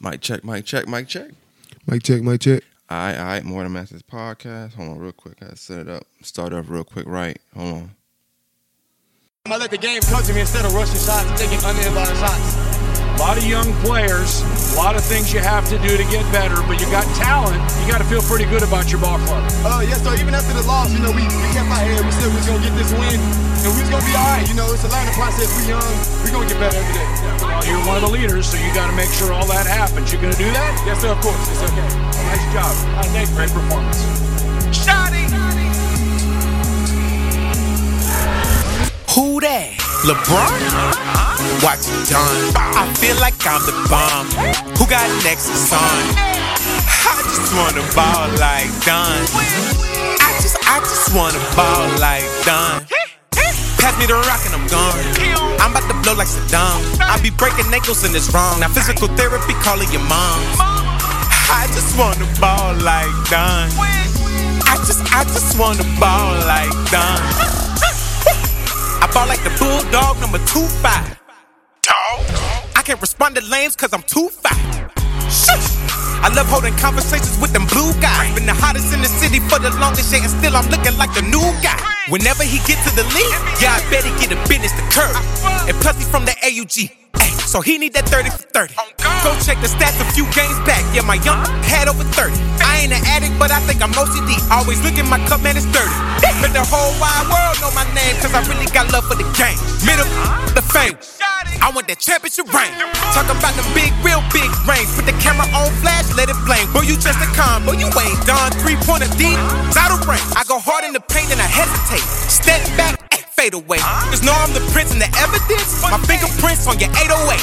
Mic check, mic check, mic check. Mic check, mic check. All right, all right. More than Masters podcast. Hold on, real quick. I set it up. Start up real quick. Right. Hold on. I let the game come to me instead of rushing shots and taking uninvited shots. A lot of young players, a lot of things you have to do to get better, but you got talent. You got to feel pretty good about your ball club. Uh, yeah, so even after the loss, you know, we, we kept our head. We said we was going to get this win, and we was going to be all right. You know, it's a learning process. We young. we going to get better every day. You're one of the leaders, so you got to make sure all that happens. You going to do that? Yes, sir, of course. It's okay. Nice job. Great performance. Shotty! Who that? LeBron? Watch it done. I feel like I'm the bomb. Who got next is on? I just wanna ball like Don. I just, I just wanna ball like Don. Pass me the rock and I'm gone. I'm about to blow like Saddam. I be breaking ankles and it's wrong. Now physical therapy calling your mom. I just wanna ball like Don. I just, I just wanna ball like Don. I ball like the bulldog number two five. I can't respond to lames cause I'm too fat. I love holding conversations with them blue guys. Been the hottest in the city for the longest shit, and still I'm looking like the new guy. Whenever he get to the league, yeah, I bet he get a business to curb. And plus he from the AUG. Ay, so he need that 30 for 30. Go check the stats a few games back. Yeah, my young had over 30. I ain't an addict, but I think I'm OCD. Always look at my cup, man, it's 30. But the whole wide world know my name, cause I really got love for the game. Middle, the fame. I want that championship ring. Talking about the big, real big rings. Put the camera on flash, let it flame. Boy, you just a con, boy, you ain't done. Three pointer deep, of range. I go hard in the paint and I hesitate. Step back, fade away. Just know I'm the prince and the evidence. My fingerprints on your 808.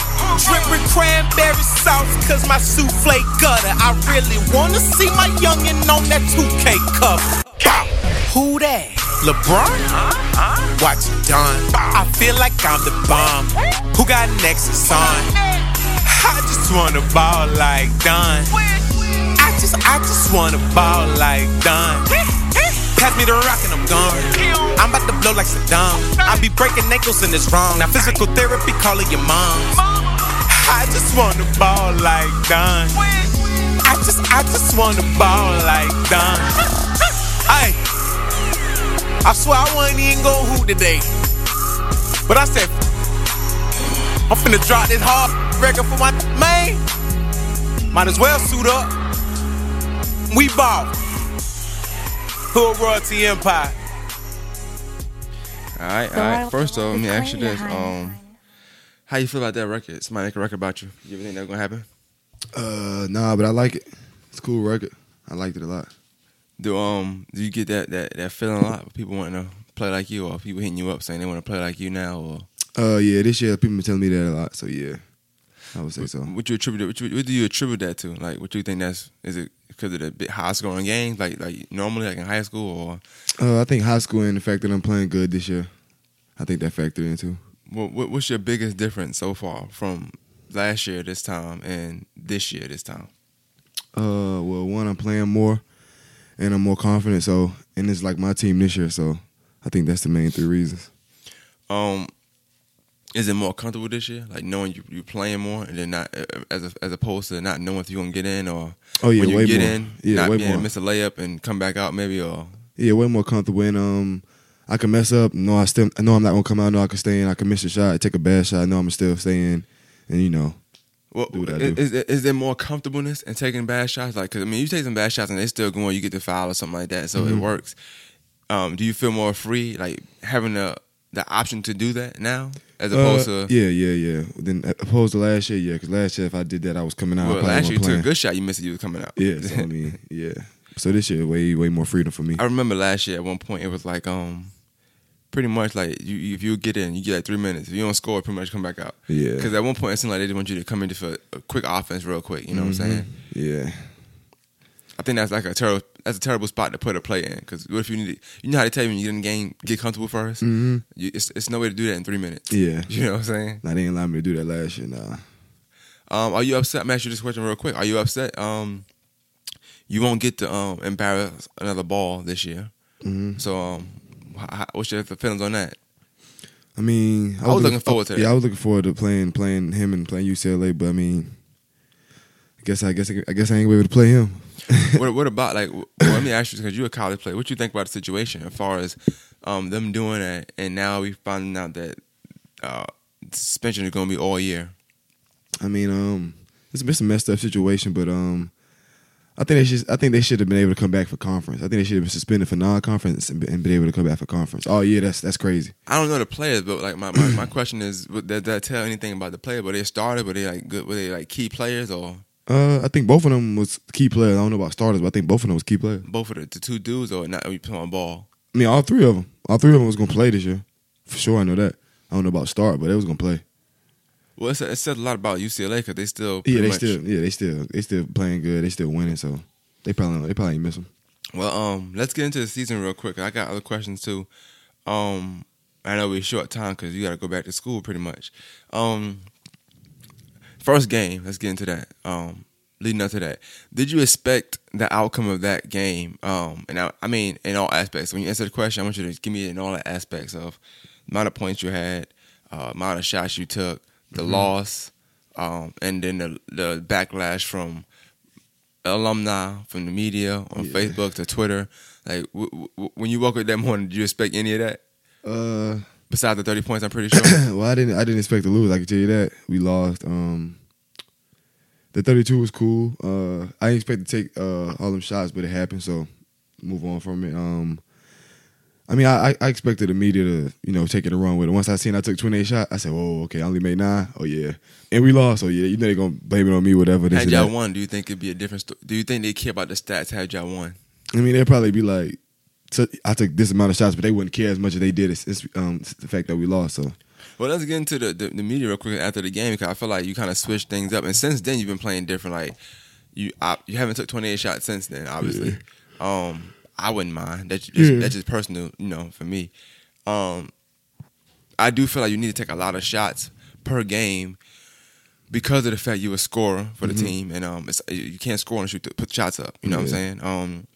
Dripping cranberry sauce, cause my souffle gutter. I really wanna see my youngin' on that 2K cover. Bow. Who that? LeBron? huh Watch it done. I feel like I'm the bomb. Who got next is on? I just wanna ball like Don. I just, I just wanna ball like Don. Pass me the rock and I'm gone. I'm about to blow like Saddam. I be breaking ankles and it's wrong. Now physical therapy calling your mom. I just wanna ball like Don. I just, I just wanna ball like Don. Hey, I swear I wasn't even gonna hoot today. But I said, I'm finna drop this hard record for my man. Might as well suit up. We ball. Hood Royalty Empire. All right, all right. First off, let me ask you this. Um, how you feel about that record? Somebody make a record about you. You ever think that's gonna happen? Uh, nah, but I like it. It's a cool record. I liked it a lot. Do um do you get that that that feeling a lot? People wanting to play like you, or people hitting you up saying they want to play like you now, or Uh, yeah, this year people been telling me that a lot. So yeah, I would say so. what you attribute? What, you, what do you attribute that to? Like, what do you think that's? Is it because of the bit high scoring games, like like normally like in high school, or Uh, I think high school and the fact that I'm playing good this year, I think that factored into. what, what what's your biggest difference so far from last year this time and this year this time? Uh, well, one, I'm playing more, and I'm more confident. So, and it's like my team this year. So, I think that's the main three reasons. Um, is it more comfortable this year, like knowing you you playing more, and then not as a, as opposed to not knowing if you're gonna get in, or Oh yeah, when you way get more. in, yeah, not way being more. miss a layup and come back out maybe, or Yeah, way more comfortable. And um, I can mess up. No, I still. I know I'm not gonna come out. Know I can stay in. I can miss a shot, take a bad shot. I know I'm still stay in, and you know, Well, Do what I is, do. is, there, is there more comfortableness in taking bad shots? Like, cause I mean, you take some bad shots and they still going, you get the foul or something like that, so Mm-hmm. it works. Um, do you feel more free, like having the the option to do that now, as opposed Uh, to yeah, yeah, yeah. Then opposed to last year, yeah, because last year if I did that, I was coming out. Well, last year you took a good shot, you missed it, you was coming out. Yeah, so I mean, yeah. So this year, way way more freedom for me. I remember last year at one point it was like um, pretty much like you if you get in, you get like three minutes. If you don't score, pretty much come back out. Yeah. Because at one point it seemed like they just want you to come in just for a quick offense, real quick. You know what I'm saying? Yeah, I think that's like a terrible that's a terrible spot to put a play in. Because what if you need to, you know how they tell you when you get in the game, get comfortable 1st Mm-hmm. You, it's it's no way to do that in three minutes. yeah. You know what I'm saying? Nah, they didn't allow me to do that last year. Nah. Um, are you upset? I'm asking this question real quick. Are you upset? Um, you won't get to um embarrass another ball this year. Mhm. So um, what's your feelings on that? I mean, I was looking forward to that. Yeah, I was looking forward to playing playing him and playing UCLA, but I mean, I guess I guess I guess I ain't gonna be able to play him. what, what about like? Well, let me ask you because you're a college player. What you think about the situation as far as um, them doing it, and now we finding out that uh, suspension is going to be all year. I mean, um, it's been some messed up situation, but um, I think they should. I think they should have been able to come back for conference. I think they should have been suspended for non-conference and, and been able to come back for conference. Oh yeah, that's that's crazy. I don't know the players, but like my, my, my question is, would- does that tell anything about the player? Were they started? Were they like good? Were they like key players or Uh, I think both of them was key players. I don't know about starters, but I think both of them was key players. both of the, the two dudes or not? We playing ball. I mean, all three of them. All three of them was gonna play this year, for sure. I know that. I don't know about start, but they was gonna play. Well, it said, it said a lot about UCLA because they still Yeah, they much- still, yeah, they still, they still playing good. They still winning, so they probably, they probably miss them. Well, um, let's get into the season real quick. I got other questions too. Um, I know we're short time because you got to go back to school pretty much. Um, first game, let's get into that. Um, leading up to that, did you expect the outcome of that game? Um, and I, I mean, in all aspects. When you answer the question, I want you to give me in all the aspects of the amount of points you had, uh, amount of shots you took, the loss, um, and then the the backlash from alumni from the media on Yeah. Facebook to Twitter. Like w- w- when you woke up that morning, did you expect any of that? Uh, Besides the thirty points, I'm pretty sure. well, I didn't, I didn't expect to lose. I can tell you that we lost. Um, the 32 was cool. Uh, I didn't expect to take uh all them shots, but it happened. So move on from it. Um, I mean, I, I- expected the media to, you know, take it and run with it. Once I seen I took 28 shots, I said, "Oh, okay, I only made nine. Oh yeah, and we lost. Oh yeah, you know they're gonna blame it on me, whatever." This had y'all won, do you think it'd be a different? Sto- do you think they care about the stats? Had y'all won? I mean, they'd probably be like, I took this amount of shots, but they wouldn't care as much as they did. It's, it's um it's the fact that we lost. So Well, let's get into the, the, the media real quick after the game because I feel like you kind of switched things up, and since then you've been playing different. Like you, I, you haven't took 28 shots since then, obviously. Um, I wouldn't mind. That's just, Yeah. that's just personal, you know, for me. Um, I do feel like you need to take a lot of shots per game because of the fact you're a scorer for the team, and um, it's, you can't score and shoot to put shots up. You know what I'm saying? Um,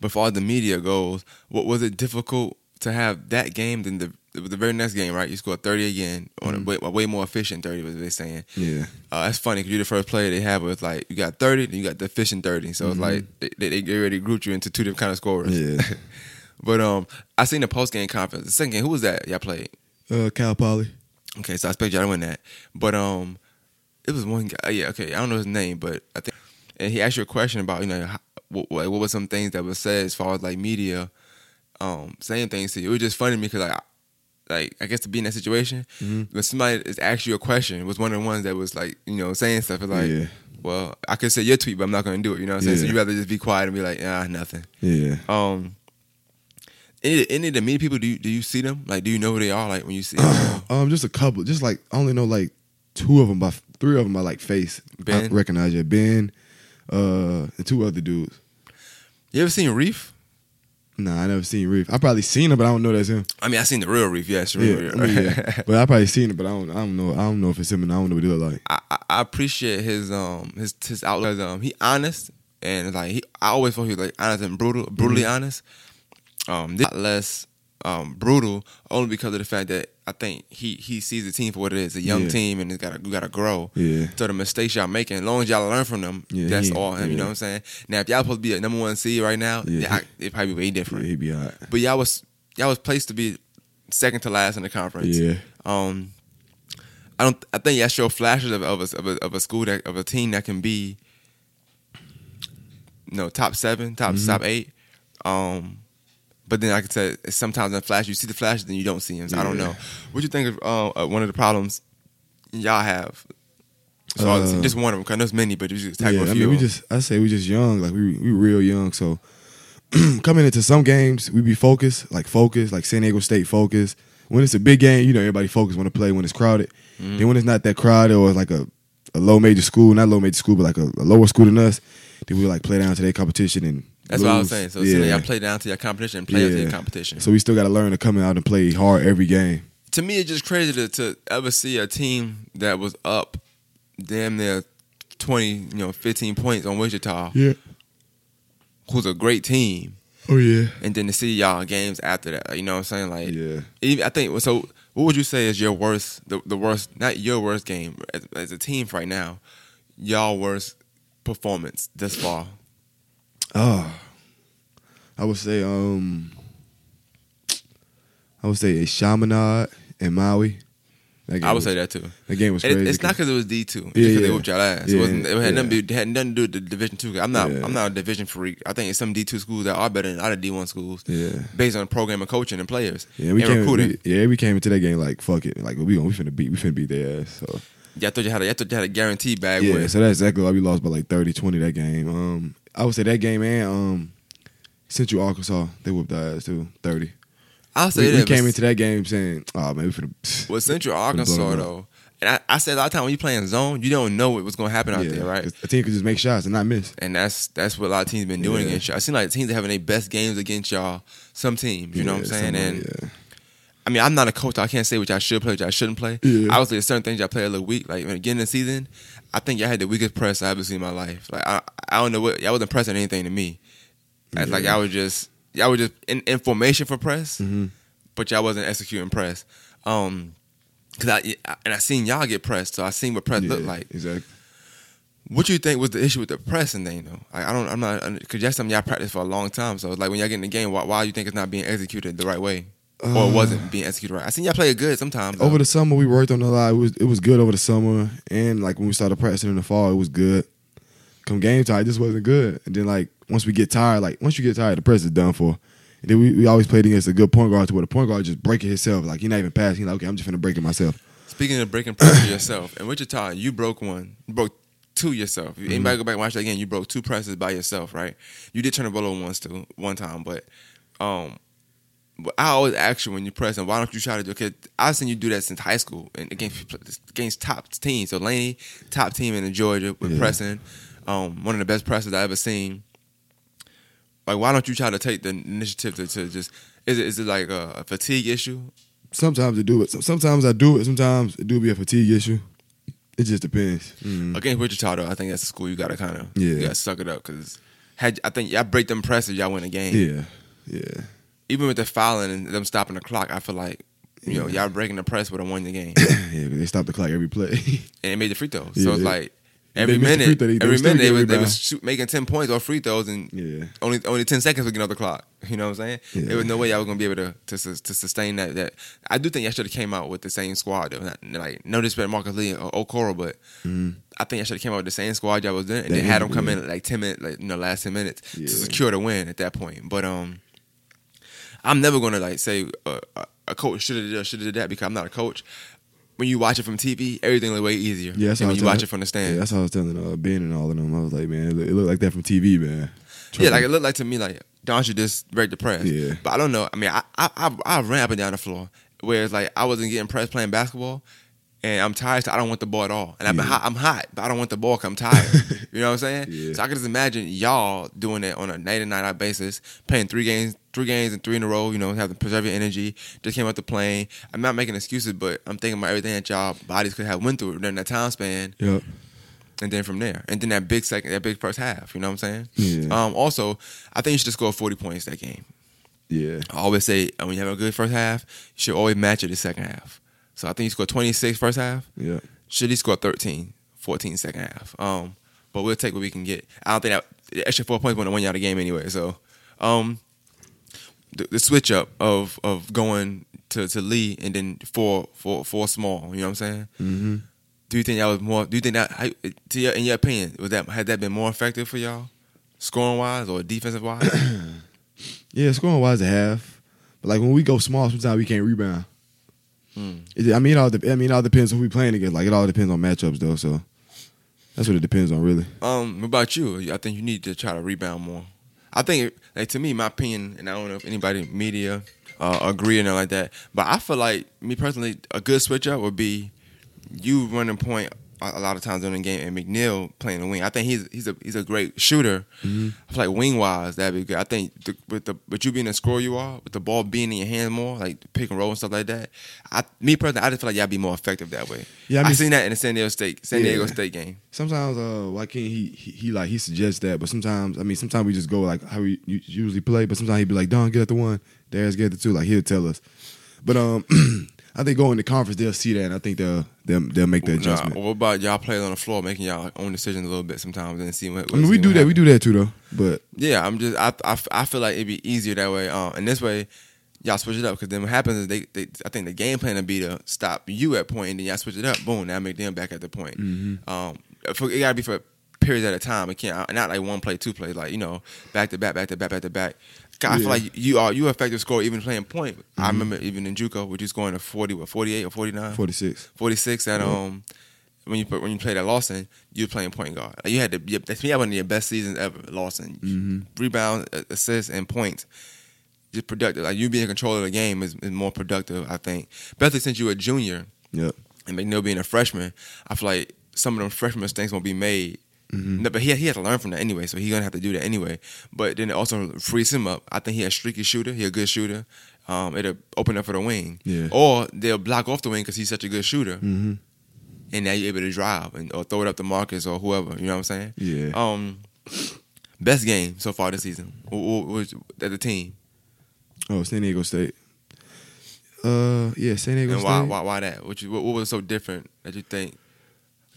but far as the media goes, what was it difficult to have that game than the the very next game? Right, you scored 30 again on a, way, a way more efficient 30. Was they saying? yeah, Uh, that's funny because you're the first player they have. with like you got 30, then you got the efficient 30. So it's like they, they, they already grouped you into two different kind of scorers. yeah. But um, I seen the post game conference. The second game, who was that? Y'all played. uh, Cal Poly. Okay, so I expect y'all to win that. But um, it was one guy. Yeah, okay, I don't know his name, but I think, and he asked you a question about you know how, what, what what were some things that were said as far as like media, um, saying things to you. It was just funny to me because like. Like I guess to be in that situation, when somebody is asked you a question, was one of the ones that was like, you know, saying stuff. It's like, Yeah. well, I could say your tweet, but I'm not going to do it. You know what I'm saying? So Yeah. you rather just be quiet and be like, ah, nothing. Yeah. Um, any, any of the media people, do you, do you see them? Like, do you know who they are? Like when you see them? Um, just a couple. Just like I only know like two of them by three of them by like face. Ben? I recognize you. Ben, uh, and two other dudes. you ever seen Reef? Nah, I never seen Reef. I probably seen him, but I don't know that's him. I mean, I seen the real Reef. Yes, Yeah, real, I mean, yeah. but I probably seen it, but I don't. I don't know. I don't know if it's him, and I don't know what he look like. I, I, I appreciate his um his his outlook. Um, he honest and like he. I always thought he was like honest and brutal, brutally Mm-hmm. honest. Um, this less um brutal only because of the fact that I think he he sees the team for what it is, a young Yeah. team, and it's got to got to grow. Yeah. So the mistakes y'all making, as long as y'all learn from them, Yeah, that's all. You yeah. know what I'm saying? Now, if y'all supposed to be a number one seed right now, Yeah. I, it probably be way different. he be alright. But y'all was y'all was placed to be second to last in the conference. Yeah. Um, I don't. I think y'all show flashes of, of, a, of, a, of a school that of a team that can be, you know, top seven, top Mm-hmm. top eight. Um, but then like I said, sometimes in flash you see the flashes, then you don't see them. So I don't know. What you think of uh, uh, one of the problems y'all have? So Uh, just one of them. Cause there's many, but just tackle Yeah, a I few. mean, we just. I say we just young. Like we we real young. So coming into some games, we be focused, like focused, like San Diego State focused. When it's a big game, you know everybody focused want to play. When it's crowded, Mm-hmm. then when it's not that crowded or like a, a low major school, not low major school, but like a, a lower school than us, then we like play down to their competition and. That's what I was saying. So yeah. yeah. y'all play down to your competition and play up to your competition. So we still got to learn to come out and play hard every game. to me, it's just crazy to, to ever see a team that was up damn near 20, you know, 15 points on Wichita, Yeah. who's a great team, Oh yeah. and then to see y'all games after that. You know what I'm saying? Like, Yeah. even, I think, so what would you say is your worst, the, the worst, not your worst game, as, as a team right now, y'all worst performance this far? Oh, I would say um, I would say a Chaminade and Maui. I would say that too. That game was It- crazy. it's not because it was D two. It's Yeah, because they whooped y'all ass. Yeah, it, wasn't, it had yeah. nothing. To, do- it had nothing to do with the Division two. I'm not. Yeah. I'm not a Division freak. I think it's some D two schools that are better than other D one schools. Yeah. based on program and coaching and players. Yeah, we and came. recruiting. We, yeah, we came into that game like fuck it, like we gonna we finna beat we finna beat their ass. So Yeah, I thought you had. A, I thought you had a guaranteed bag yeah, win. so that's exactly why we lost by like 30-20 that game. Um, I would say that game and um, Central Arkansas they whooped our ass too, thirty. I'll say We, we came into that game saying, "Oh man, we finna." with Central Arkansas though, and I, I said a lot of time when you playing zone, you don't know what's going to happen out yeah, there, right? A team could just make shots and not miss. And that's that's what a lot of teams been doing Yeah. against y'all. I seen like teams that having their best games against y'all. Some teams, you know what I'm saying? somebody- And yeah. I mean, I'm not a coach. I can't say which I should play, which I shouldn't play. Yeah. Obviously, there's certain things y'all play a little weak. Like beginning of the season, I think y'all had the weakest press I've ever seen in my life. Like I, I don't know what y'all wasn't pressing anything to me. It's Like Yeah. y'all was just y'all were just in, in formation for press, Mhm. but y'all wasn't executing press. Um, cause I and I seen y'all get pressed, so I seen what press yeah, looked like. exactly. What you think was the issue with the pressing thing though? Like, I don't, I'm not, because that's something y'all practiced for a long time. So like when y'all get in the game, why, why you think it's not being executed the right way, or Uh, it wasn't being executed right? I seen y'all play it good sometimes. though. Over the summer, we worked on a lot. It was it was good over the summer, and like when we started practicing in the fall, it was good. Come game time, it just wasn't good. And then like once we get tired, like once you get tired, the press is done for. And then we, we always played against a good point guard to where the point guard just breaking himself. Like he not even passing. He's like, okay, I'm just gonna break it myself. Speaking of breaking pressure yourself, in Wichita, you broke one. You broke two yourself. If Mm-hmm. Anybody go back and watch that again? You broke two presses by yourself, right? You did turn the ball over once too, one time, but um, but I always ask you when you press, and why don't you try to do? Because I've seen you do that since high school and against against top teams. So Laney, top team in Georgia with Yeah. pressing, um, one of the best presses I ever seen. Like, why don't you try to take the initiative to, to just? Is it is it like a, a fatigue issue? Sometimes I do it. Sometimes I do it. Sometimes it do be a fatigue issue. It just depends. Mm. Against Wichita, though, I think that's a school you gotta kind of Yeah. you gotta suck it up because had I think y'all break them presses, y'all win the game. Yeah, yeah, Even with the fouling and them stopping the clock, I feel like you know y'all breaking the press would have won the game, yeah. They stopped the clock every play. and it made the free throws. Yeah, so it's like every missed the minute, they- they every minute they was, they was shoot, making ten points or free throws, and yeah, only only ten seconds would get on the clock. You know what I'm saying? Yeah. There was no way y'all was gonna be able to to, to sustain that. That I do think y'all should have came out with the same squad. Though. Not, like no disrespect to Marcus Lee or Okoroh, but Mhm. I think y'all should have came out with the same squad y'all was in, and They then had them come in like ten minutes, like you know, last ten minutes Yeah. to secure the win at that point. But um, I'm never gonna like say uh, a, a coach should have did should have did that because I'm not a coach. When you watch it from TV, everything look way easier. yeah. That's when you watch it from the Yeah, stand. that's how I was telling uh, Ben and all of them. I was like, man, it look, looked like that from TV, man. Yeah, like it looked like to me like Don should just break the press. Yeah. But I don't know. I mean, I I I, I ran up and down the floor. Whereas like I wasn't getting pressed playing basketball, and I'm tired. So I don't want the ball at all. And I'm Yeah. hot. I'm hot, but I don't want the ball. 'cause I'm tired. you know what I'm saying? Yeah. So I can just imagine y'all doing it on a night and night out basis, playing three games, three games and three in a row. You know, have to preserve your energy. Just came out the plane. I'm not making excuses, but I'm thinking about everything that y'all bodies could have went through during that time span Yep. and then from there, and then that big second, that big first half. You know what I'm saying? Yeah. Um. Also, I think you should just score 40 points that game. Yeah. I always say when you have a good first half, you should always match it the second half. So I think you scored 26 first half. Yeah. Should he score 13, 14 second half? Um. But we'll take what we can get. I don't think that the extra four points wouldn't win y'all the game anyway. So, um, the, the switch up of of going to, to Lee and then four four four small. You know what I'm saying? Mm-hmm. Do you think that was more? Do you think that, how- to your, in your opinion, was that had that been more effective for y'all, scoring wise or defensive wise? Yeah, scoring wise a half, but like when we go small, sometimes we can't rebound. Hmm. It, I mean, it all I mean, all depends who we playing against. Like it all depends on matchups, though. So that's what it depends on, really. um, what about you? I think you need to try to rebound more. I think, like to me, my opinion, and I don't know if anybody media uh, agree or not like that, but I feel like me personally, a good switch up would be you running point a lot of times during the game and McNeill playing the wing. I think he's he's a he's a great shooter. I feel like wing wise that'd be good. I think the, with the with you being a scorer you are, with the ball being in your hand more, like pick and roll and stuff like that. I me personally, I just feel like y'all be more effective that way. Yeah, I I, mean- seen that in the San Diego State San Diego State game. Sometimes, uh, why can't he, he? He like he suggests that, but sometimes, I mean, sometimes we just go like how we usually play. But sometimes he'd be like, "Don, get at the one, Darius, get at the two. Like he'll tell us. But um, I think going to conference they'll see that, and I think they'll they'll, they'll make the Nah, adjustment. what about y'all players on the floor making y'all own decisions a little bit sometimes and see what? I mean, we do that. We do that too, though. But Yeah, I'm just I, I, I feel like it'd be easier that way. Um, and this way, y'all switch it up because then what happens is they, they I think the game plan would be to stop you at point and then y'all switch it up. Boom, now make them back at the point. Um, for, it gotta be for periods at a time. It can't not like one play, two plays. Like you know, back to back, back to back, back to back. I feel Yeah. like you are you effective score even playing point. I remember even in JUCO, which is going to forty, what forty eight or forty nine. 46. 46 at um when you when you played at Lawson, you were playing point guard. Like, you had to that's me one of your best seasons ever. Lawson, Mm-hmm. rebounds, assists, and points. Just productive. Like you being in control of the game is, is more productive, I think. Especially since you're a junior Yep. and McNeill being a freshman, I feel like some of them freshman mistakes won't be made. Mm-hmm. No, but he he had to learn from that anyway, so he's gonna have to do that anyway. But then it also frees him up. I think he a streaky shooter. He a good shooter. Um, it'll open up for the wing. Yeah. Or they'll block off the wing because he's such a good shooter, Mm-hmm. and now you're able to drive and or throw it up to Marcus or whoever. You know what I'm saying? Yeah. Um, best game so far this season. Who- who- who was- As a team, Oh, San Diego State. Uh, yeah, San Diego and State. why, why why that? What, you, what what was so different that you think?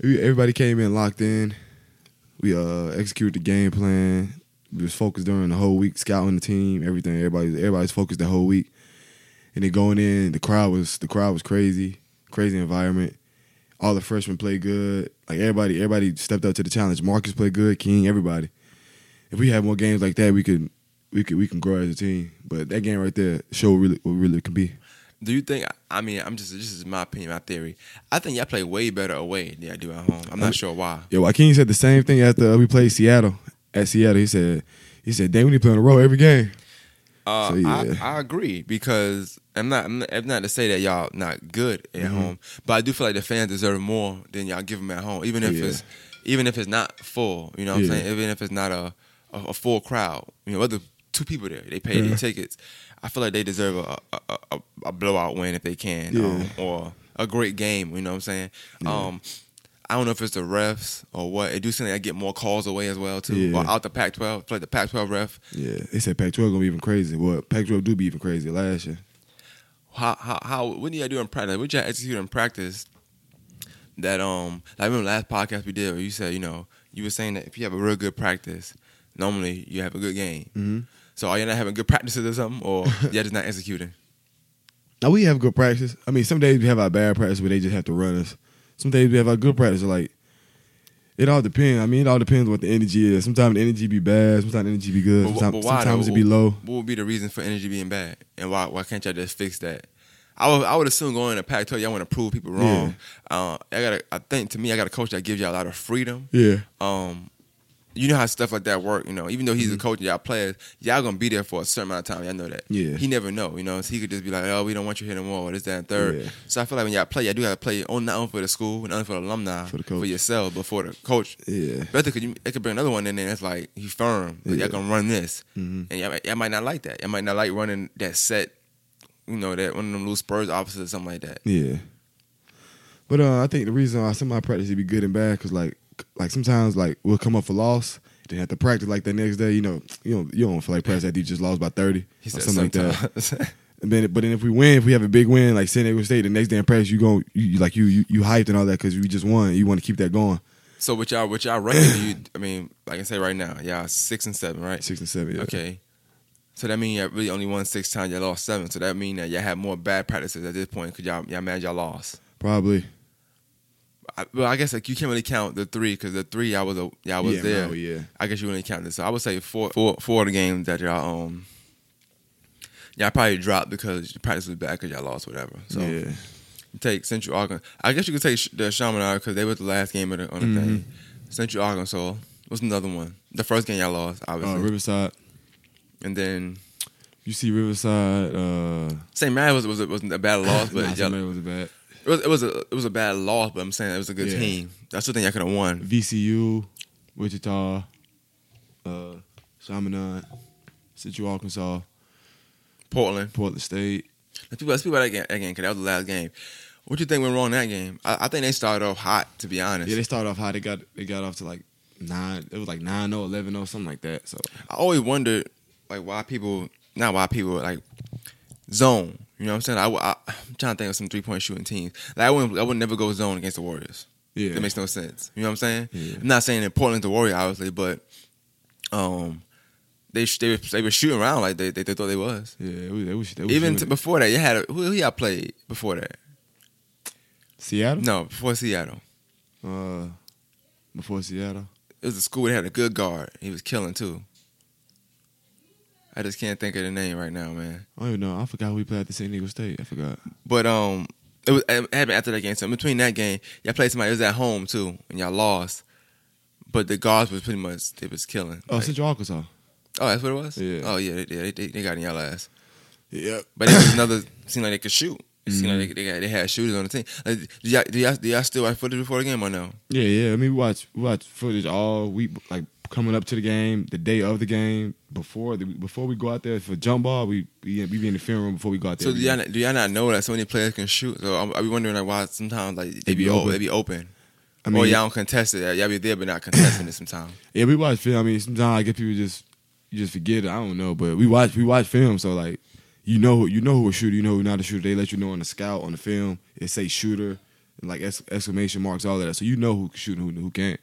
Everybody came in locked in. We uh executed the game plan. We was focused during the whole week, scouting the team, everything. Everybody, everybody's focused the whole week. And then going in, the crowd was the crowd was crazy, crazy environment. All the freshmen played good. Like everybody, everybody stepped up to the challenge. Marcus played good. King, everybody. If we had more games like that, we could, we could, we can grow as a team. But that game right there showed really what really can be. Do you think? I mean, I'm just this is my opinion, my theory. I think y'all play way better away than y'all do at home. I'm not sure why. Yo, Joaquin said the same thing after we played Seattle. At Seattle, he said, he said, "Damn, we need to play on the road every game." Uh, So, yeah. I, I agree because I'm not, I'm not. I'm not to say that y'all not good at Mm-hmm. home, but I do feel like the fans deserve more than y'all give them at home, even if Yeah. it's even if it's not full. You know what Yeah. I'm saying? Even if it's not a a, a full crowd. You know, other two people there, they pay their tickets. I feel like they deserve a a, a, a blowout win if they can, Yeah. um, or a great game. You know what I'm saying? Um, I don't know if it's the refs or what. It do seem like I get more calls away as well too, Yeah. or out the Pac-12. like the Pac-12 ref. Yeah, they said Pac-12 gonna be even crazy. Well, Pac-12 do be even crazy last year. how how how what do y'all do in practice? What y'all execute in practice? That um, like I remember last podcast we did where you said you know you were saying that if you have a real good practice, normally you have a good game. Mm-hmm. So are you not having good practices or something, or y'all just not executing? Now we have good practice. I mean, some days we have our bad practice where they just have to run us. Some days we have our good practice. Like it all depends. I mean, it all depends what the energy is. Sometimes the energy be bad. Sometimes the energy be good. But Sometimes, but why sometimes it be low. What would be the reason for energy being bad, and why why can't y'all just fix that? I would I would assume going to Pac-12, y'all want to prove people wrong. Uh, I got I think to me I got a coach that gives y'all a lot of freedom. Yeah. um, you know how stuff like that work. You know, even though he's Mm-hmm. a coach, and y'all players, y'all gonna be there for a certain amount of time. Y'all know that. Yeah. He never know. You know, so he could just be like, "Oh, we don't want you here no more." Or this, that, and third. Yeah. So I feel like when y'all play, y'all do have to play on not only for the school, not only for the alumni, For the coach. yourself, but for the coach. Yeah. Better because it could bring another one in there. That's like he's firm. But Yeah. y'all gonna run this, Mhm. and y'all, y'all might not like that. Y'all might not like running that set. You know that one of them loose Spurs opposites or something like that. Yeah. But uh, I think the reason why some of my practice be good and bad because like like sometimes like we'll come up for loss, then have to practice like the next day. You know, you don't you don't feel like practice after you just lost by thirty He or something like that. And then, but then if we win, if we have a big win like San Diego State, the next day in practice, you go, you, you- like you, you you hyped and all that because we just won. You want to keep that going. so with y'all, with y'all record, you, I mean, like I say right now, y'all six and seven, right? Six and seven. Yeah. Okay. So that means y'all really only won six times. Y'all lost seven. So that means that y'all have more bad practices at this point because y'all y'all mad y'all lost. Probably. I, well, I guess like you can't really count the three because the three y'all was a, y'all was yeah, there. no, yeah. I guess you wouldn't count this. So I would say four four four of the games that y'all um y'all probably dropped because practice was bad because y'all lost whatever. So yeah. take Central Arkansas. I guess you could take the Chaminade because they were the last game of the, on the Mm-hmm. thing. Central Arkansas. What's another one? The first game y'all lost, Uh, obviously, Riverside. and then You see Riverside. Uh, St. Mary was was wasn't a bad loss, but nah, y'all, was a bad. It was, it was a it was a bad loss, but I'm saying it was a good Yeah. team. That's the thing I could have won. VCU, Wichita, uh, Chaminade, Central Arkansas, Portland. Portland State. Let's speak about, let's speak about that game again because that was the last game. What you think went wrong in that game? I, I think they started off hot, to be honest. Yeah, they started off high. They got they got off to like nine. It was like nine 0 11 0 something like that. So I always wondered like why people, not why people like zone. You know what I'm saying? I, I, am trying to think of some three point shooting teams. Like I wouldn't, I would never go zone against the Warriors. Yeah. That makes no sense. You know what I'm saying? Yeah. I'm not saying that Portland's the Warrior, obviously, but um, they they were, they were shooting around like they, they, they thought they was. Yeah, it was, it was, Even t- before that, you had a, who who y'all played before that? Seattle. No, before Seattle. Uh, before Seattle. It was a school that had a good guard. He was killing too. I just can't think of the name right now, man. I don't even know. I forgot who we played at the San Diego State. I forgot. But um, it was it happened after that game. So in between that game, y'all played somebody. It was at home too, and y'all lost. But the guards was pretty much they was killing. Oh, Like- Central Arkansas. oh, that's what it was. Yeah. Oh yeah, they, they, they, they got in y'all ass. Yep. But it was another seemed like they could shoot. It seemed Mm-hmm. like they, they, got, they had shooters on the team. Like, do y'all do y'all, do y'all still watch footage before the game or no? Yeah, yeah. I mean, we watch we watch footage all week, like coming up to the game, the day of the game, before the, before we go out there for jump ball. We we, we be in the film room before we go out there. So do y'all, not- do y'all not know that so many players can shoot? So I'm, I be wondering like why sometimes like they, They be be open. They be open. I or mean, y'all don't contest it. Y'all be there but not contesting it sometimes. yeah, we watch film. I mean, sometimes I get people just you just forget it. I don't know, but we watch we watch film. So like, you know you know who a shooter, you know who not a shooter. They let you know on the scout on the film. It say shooter and like ex- exclamation marks, all of that. So you know who can shoot and who, who can't.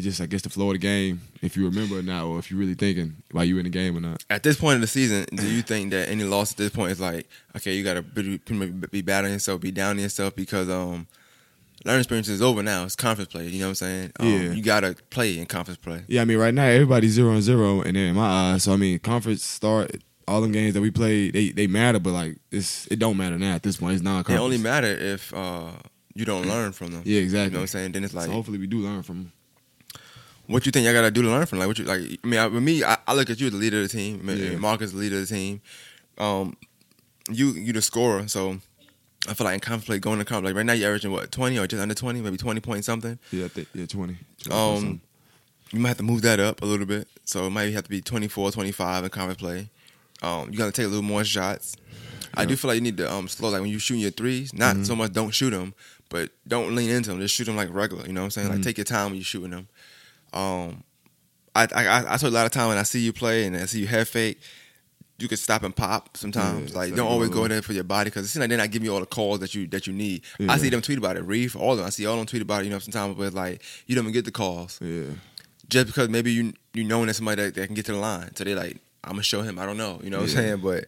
It's just I guess the flow of the game, if you remember or not, or if you're really thinking while you in the game or not. At this point in the season, do you think that any loss at this point is like, okay, you got to be, be bad on yourself, be down on yourself because um, learning experience is over now. It's conference play. You know what I'm saying? Um, Yeah. You got to play in conference play. Yeah, I mean, right now everybody's zero and zero, and in my eyes, so I mean, conference start all them games that we played, they they matter, but like it's it don't matter now at this point. It's non It conference. only matter if uh, you don't learn from them. Yeah, exactly. You know what I'm saying? Then it's like, so hopefully we do learn from. 'em. What you think y'all got to do to learn from? Like, what you like? I mean, I, with me, I, I look at you as the leader of the team. I Yeah. Marcus, the leader of the team. Um, you you the scorer, so I feel like in play, going to conference, like right now you're averaging what twenty or just under twenty, maybe twenty point something. Yeah, I think, yeah, 20. 20 Um, you might have to move that up a little bit. So it might have to be 24, 25 in conference play. Um, you got to take a little more shots. I do feel like you need to um, slow, like when you're shooting your threes, not Mm-hmm. so much don't shoot them, but don't lean into them. Just shoot them like regular. You know what I'm saying? Mm-hmm. Like take your time when you're shooting them. Um, I, I I told a lot of time when I see you play and I see you head fake, you could stop and pop sometimes. Yeah, like don't always go along. there for your body because it seems like they're not giving you all the calls that you that you need. I see them tweet about it. Reef, all of them. I see all them tweet about it. You know, sometimes, but like you don't even get the calls Yeah. just because maybe you you know there's somebody that, that can get to the line. So they're like, I'm gonna show him. I don't know. You know what I'm saying? But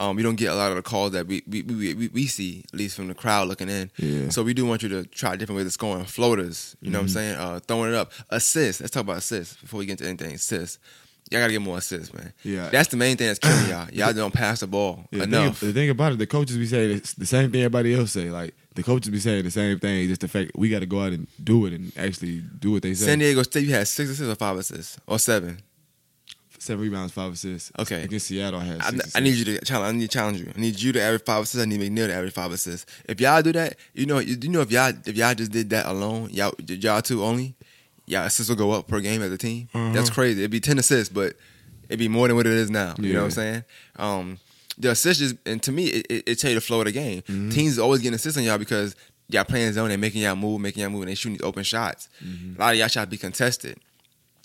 um, you don't get a lot of the calls that we we, we, we, see, at least from the crowd looking in. Yeah. So we do want you to try different ways of scoring. Floaters, you know what I'm saying? Uh, throwing it up. Assists. Let's talk about assists before we get into anything. Assists. Y'all gotta get more assists, man. Yeah. That's the main thing that's killing y'all. Y'all don't pass the ball Yeah, the enough. thing, the thing about it, the coaches be saying it's the same thing everybody else say. Like the coaches be saying the same thing. Just the fact we got to go out and do it and actually do what they say. San Diego State, you had six assists or five assists or seven. Seven rebounds, five assists. Okay. Against Seattle, I had. I, Six I need you to challenge. I need to challenge you. I need you to average five assists. I need McNeill to average five assists. If y'all do that, you know, you, you know, if y'all if y'all just did that alone, y'all y'all two only, y'all assists will go up per game as a team. Uh-huh. That's crazy. It'd be ten assists, but it'd be more than what it is now. You know what I'm saying? Um, the assists, is, and to me, it, it, it tell you the flow of the game. Mm-hmm. Teams always getting assists on y'all because y'all playing zone, and making y'all move, making y'all move, and they shooting these open shots. Mm-hmm. A lot of y'all shots be contested.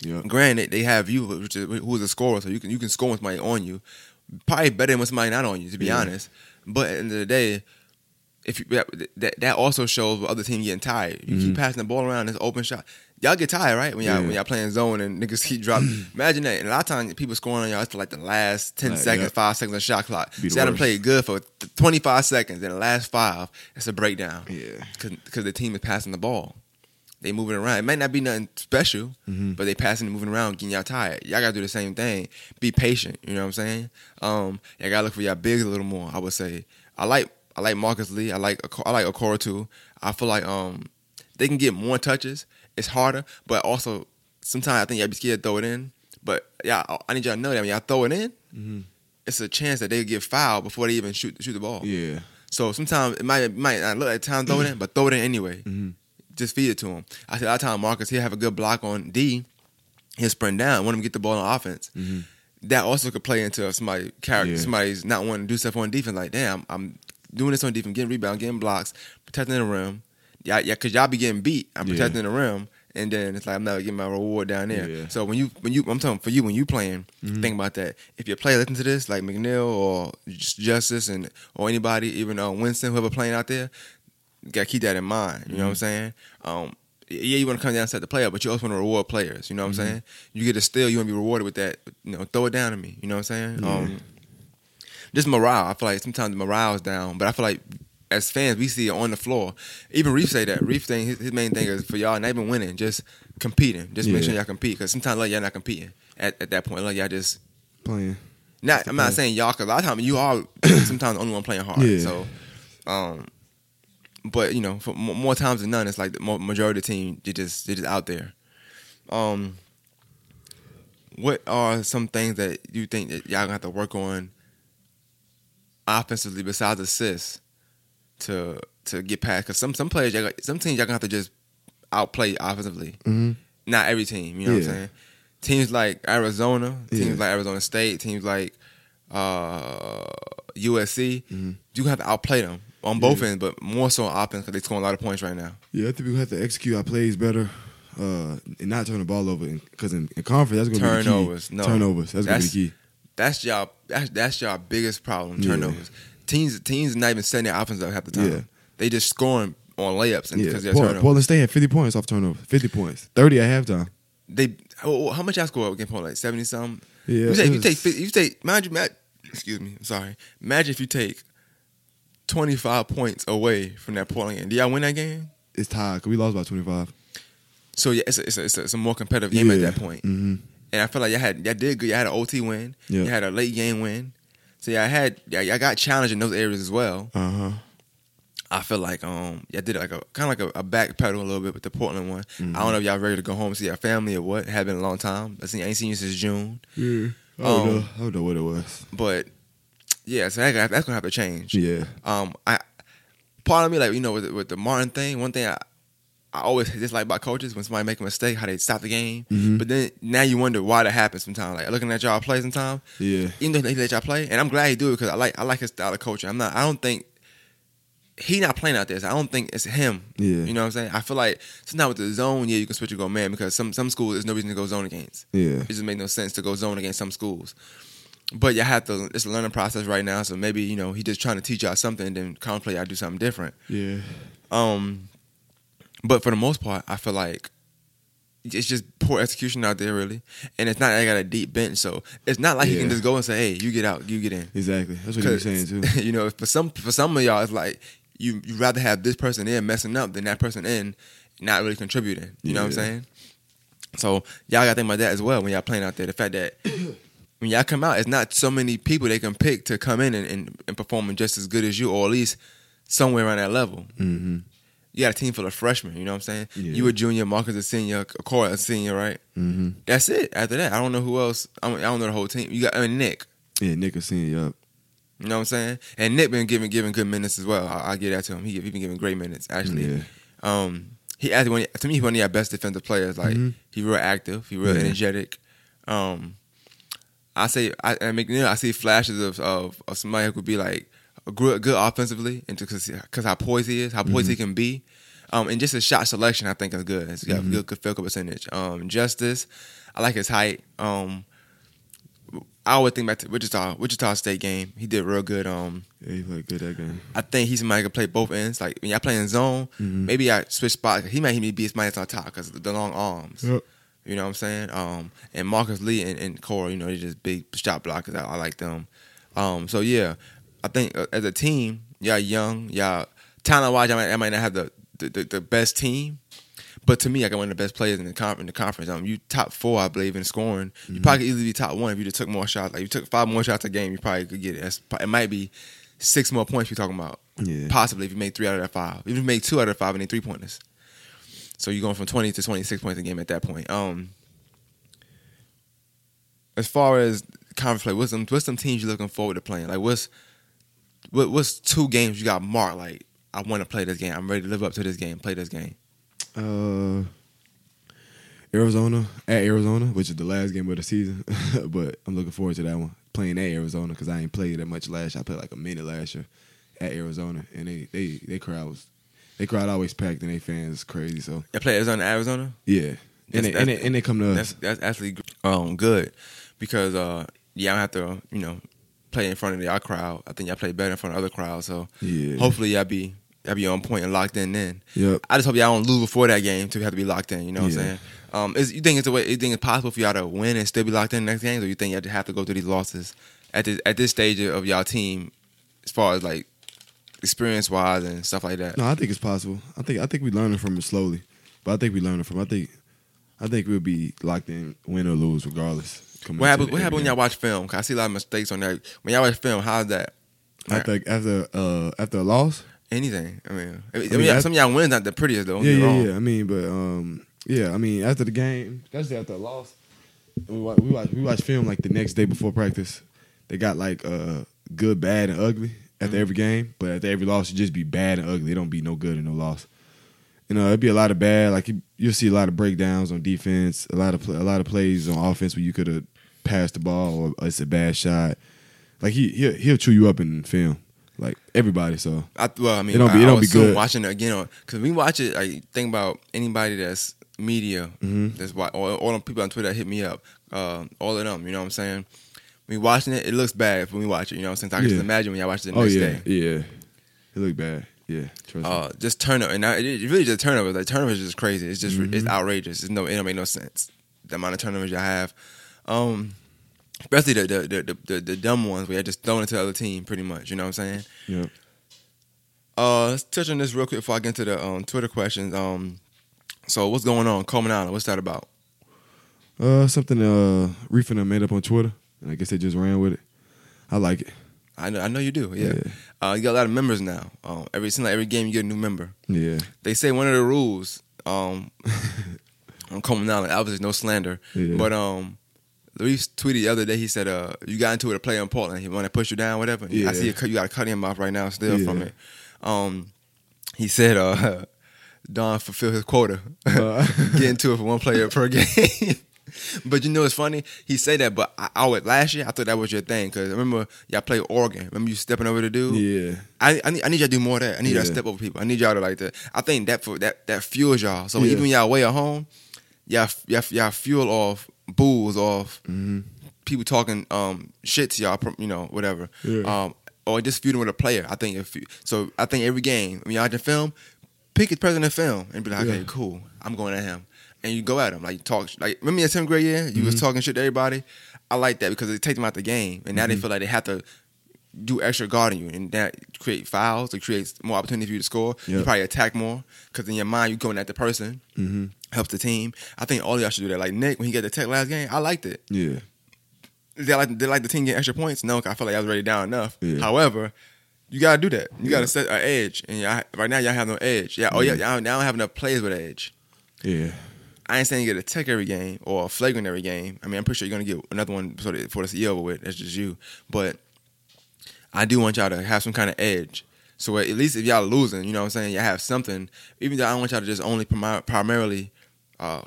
Yeah. Granted, they have you, which is who's a scorer, so you can you can score with somebody on you. Probably better than with somebody not on you, to be Yeah. honest. But at the end of the day, if you, that, that also shows what other team getting tired. You keep passing the ball around, this open shot. Y'all get tired, right? When y'all Mm-hmm. Yeah. when y'all playing zone and niggas keep dropping. Imagine that. And a lot of times people scoring on y'all it's like the last ten Like, seconds, yeah. five seconds of shot clock. Be the See, I done worst. played good for twenty five seconds, and the last five, it's a breakdown Yeah. because the team is passing the ball. They moving around. It might not be nothing special, Mm-hmm. but they passing and moving around, getting y'all tired. Y'all gotta do the same thing. Be patient. You know what I'm saying? Um, y'all gotta look for y'all bigs a little more. I would say. I like I like Marcus Lee. I like I like Okoroh too. I feel like um they can get more touches. It's harder, but also sometimes I think y'all be scared to throw it in. But yeah, I need y'all to know that when y'all throw it in, it's a chance that they get fouled before they even shoot shoot the ball. Yeah. So sometimes it might it might not look like time throw it in, but throw it in anyway. Just feed it to him. I said, of time Marcus he'll have a good block on D, he'll sprint down, want him to get the ball on offense. That also could play into somebody character Yeah. somebody's not wanting to do stuff on defense. Like, damn, I'm doing this on defense, getting rebound, getting blocks, protecting the rim. Yeah, yeah, cause y'all be getting beat. I'm Yeah. protecting the rim, and then it's like I'm not getting my reward down there. Yeah. So when you when you I'm talking for you when you playing, think about that. If your player listen to this, like McNeill or Justice and or anybody, even uh, Winston, whoever playing out there, gotta keep that in mind. You know what I'm saying? Um, yeah, you want to come down and set the player, but you also want to reward players. You know what I'm saying? You get a steal, you want to be rewarded with that. You know, throw it down to me. You know what I'm saying? Um, just morale. I feel like sometimes the morale's down, but I feel like as fans we see it on the floor. Even Reef say that. Reef thing, his, his main thing is for y'all not even winning, just competing. Just make sure y'all compete because sometimes like y'all not competing at, at that point. Like y'all just Playing. not. I'm not saying y'all because a lot of times you are sometimes the only one playing hard. Yeah. So, um, but you know, more times than none, it's like the majority of the team they just they just out there. Um, what are some things that you think that y'all gonna have to work on offensively besides assists to to get past? Because some some players, y'all some teams y'all gonna have to just outplay offensively. hmm Not every team, you know what I'm saying? Teams like Arizona, teams Yeah. like Arizona State, teams like uh, USC, you have to outplay them on both Yeah. ends, but more so on offense because they're scoring a lot of points right now. Yeah, I think we have to execute our plays better, uh, and not turn the ball over. Because in, in conference, that's going to be Turnovers, key. no. Turnovers. That's, going to be the key. That's y'all. That's that's y'all biggest problem. Yeah. Turnovers. Teams teams not even setting their offense up half the time. Yeah. They just scoring on layups and Yeah, because they're Port- turnovers. Portland State had 50 points off turnover. 50 points. 30 at halftime. They oh, how much y'all score against Portland? Like seventy something. Yeah, you take it you was- take you take. Imagine, ma- excuse me. I'm sorry. Imagine if you take twenty five points away from that Portland game. Do y'all win that game? It's tied because we lost by 25. So yeah, it's a, it's a, it's a, it's a more competitive game at that point. hmm And I feel like y'all had y'all did good. Y'all had an OT win. Yeah. You had a late game win. So y'all had y'all got challenged in those areas as well. Uh huh. I feel like um y'all did like a kind of like a, a backpedal a little bit with the Portland one. Mm-hmm. I don't know if y'all ready to go home and see your family or what. It had been a long time. I seen I ain't seen you since June. Yeah. I don't, Um, know. I don't know what it was. But yeah, so that, that's gonna have to change. Yeah. Um, I part of me like you know with the, with the Martin thing, one thing I I always dislike about coaches when somebody make a mistake, how they stop the game. Mhm. But then now you wonder why that happens sometimes. Like looking at y'all play sometimes, Yeah. even though he let y'all play, and I'm glad he do it because I like I like his style of coaching. I'm not. I don't think he not playing out there. So I don't think it's him. Yeah. You know what I'm saying? I feel like sometimes with the zone, yeah, you can switch and go man because some some schools there's no reason to go zone against. Yeah. It just make no sense to go zone against some schools. But you have to. It's a learning process right now. So maybe you know he just trying to teach y'all something. And then counterplay y'all do something different. Yeah. Um, but for the most part, I feel like it's just poor execution out there, really. And it's not. I got a deep bench, so it's not like he can just go and say, "Hey, you get out, you get in." Exactly. That's what he was saying too. you know, for some for some of y'all, it's like you you rather have this person in messing up than that person in not really contributing. You know what I'm saying? So y'all got to think about that as well when y'all playing out there. The fact that when y'all come out, it's not so many people they can pick to come in and, and, and performing just as good as you, or at least somewhere around that level. Mm-hmm. You got a team full of freshmen. You know what I'm saying? Yeah. You a junior, Marcus a senior, Cora a senior, right? Mm-hmm. That's it. After that, I don't know who else. I don't, I don't know the whole team. You got I mean, Nick. Yeah, Nick seeing you up. You know what I'm saying? And Nick been giving giving good minutes as well. I, I get that to him. He he been giving great minutes actually. Yeah. Um, he actually to me he one of your best defensive players. Like Mhm. he real active. He real Yeah. energetic. Um, I say I and McNeill. I see flashes of of, of somebody who could be like good, good offensively, and because how poised he is, how poised Mm-hmm. he can be. Um, and just his shot selection, I think is good. He's got Mhm. good, good field goal percentage. Um, Justice, I like his height. Um, I always think back to Wichita, Wichita State game. He did real good. Um, Yeah, he played good that game. I think he's somebody who can play both ends. Like when y'all playing zone, Mhm. maybe I switch spots. He might even be his minus on top because the long arms. Yep. You know what I'm saying? Um, and Marcus Lee and, and Cora, you know, they're just big shot blockers. I, I like them. Um, so yeah, I think uh, as a team, y'all young, y'all talent wise, I might, I might not have the, the, the, the best team. But to me, I got one of the best players in the conference. In the conference, um, you top four, I believe, in scoring. You probably could easily be top one if you just took more shots. Like you took five more shots a game, you probably could get it. That's, it might be six more points we're talking about. Yeah. Possibly if you made three out of that five. If you made two out of five and then three pointers. So you're going from 20 to 26 points a game at that point. Um, as far as conference play, what's some what's some teams you're looking forward to playing? Like what's what, what's two games you got marked? Like I want to play this game. I'm ready to live up to this game. Play this game. Uh, Arizona at Arizona, which is the last game of the season, but I'm looking forward to that one. Playing at Arizona because I ain't played that much last year. I played like a minute last year at Arizona, and they they they crowd was They crowd always packed and they fans is crazy. So They play Arizona, Arizona. yeah, and they, and, they, and they come to That's us. that's actually um good because uh yeah I have to you know play in front of y'all crowd. I think y'all play better in front of other crowds. So Yeah. hopefully y'all be y'all be on point and locked in. Then Yep. I just hope y'all don't lose before that game to have to be locked in. You know what Yeah. I'm saying? Um, is you think it's a way? You think it's possible for y'all to win and still be locked in the next games, or you think y'all have to go through these losses at this at this stage of y'all team, as far as like experience wise and stuff like that? No, I think it's possible. I think I think we learning from it slowly, but I think we learning from. I think I think we'll be locked in, win or lose, regardless. What happens? What happens when y'all watch film? 'Cause I see a lot of mistakes on that. When y'all watch film, how's that? after after uh after a loss. Anything. I mean, I mean, I mean, I- some of y'all wins not the prettiest though. Yeah, yeah, yeah. I mean, but um, yeah. I mean, after the game, especially after a loss, we watch we watch we watch film like the next day before practice. They got like uh good, bad, and ugly after Mm-hmm. every game, but after every loss, it just be bad and ugly. It don't be no good and no loss. You know, it'd be a lot of bad. Like you, you'll see a lot of breakdowns on defense, a lot of a lot of plays on offense where you could have passed the ball or it's a bad shot. Like he he'll, he'll chew you up in film, like everybody. So I, well, I mean, It don't be- it don't be good. Watching it again, because we watch it. I think about anybody that's media, Mm-hmm. that's why all, all them people on Twitter that hit me up, uh, all of them. You know what I'm saying? We watching it, it looks bad when we watch it. You know saying? I can just imagine when y'all watch it the oh next yeah, day. yeah, it look bad. Yeah, trust me. Uh, just turnover, and I, it, really just turnovers. Like turnovers is just crazy. It's just Mm-hmm. it's outrageous. It's no, it don't make no sense. The amount of turnovers y'all have, um, especially the the, the the the the dumb ones where you just throwing it to the other team, pretty much. You know what I'm saying? Yeah. Uh, let's touch on this real quick before I get into the um, Twitter questions. Um, so what's going on, Coleman Island? What's that about? Uh, something uh, Reef and I made up on Twitter, and I guess they just ran with it. I like it. I know, I know you do. Yeah, Yeah. Uh, you got a lot of members now. Um, every seems like every game you get a new member. Yeah, They say one of the rules um, on Coleman Island, obviously no slander, Yeah. but um, Reese tweeted the other day. He said, "Uh, you got into it a player in Portland. He want to push you down, whatever. Yeah. I see you, you got a cut him off right now still from it. Um, he said, uh, Don fulfill his quota, Uh. get into it for one player per game. but you know it's funny. He said that, but I, I would last year I thought that was your thing because I remember y'all play Oregon. Remember you stepping over the dude. yeah, I, I need I need y'all to do more of that. I need y'all to step over people. I need y'all to like that. I think that for that that fuels y'all. So Yeah. even when y'all away at home, y'all y'all, y'all fuel off booze off Mm-hmm. people talking um shit to y'all, you know, whatever. Yeah. Um, or just feuding with a player. I think if you, so. I think every game when y'all in film, pick his president film and be like, okay, cool, I'm going at him, and you go at them like you talk. Like remember your tenth grade year, you was Mm-hmm. talking shit to everybody. I like that because it takes them out the game, and now they feel like they have to do extra guarding you, and that create fouls. It creates more opportunity for you to score. You probably attack more because in your mind you're going at the person. mm-hmm. Helps the team. I think all y'all should do that. Like Nick, when he got the tech last game, I liked it. yeah, They like, did I like the team get extra points? No, 'cause I felt like I was already down enough. Yeah. However, you gotta do that. You Yeah. gotta set an edge, and y'all, right now y'all have no edge. Yeah, oh yeah, y'all now don't have enough players with edge. yeah, I ain't saying you get a tech every game or a flagrant every game. I mean, I'm pretty sure you're gonna get another one so that, for this year over with. That's just you. But I do want y'all to have some kind of edge. So at least if y'all losing, you know what I'm saying, y'all have something. Even though I don't want y'all to just only primarily uh,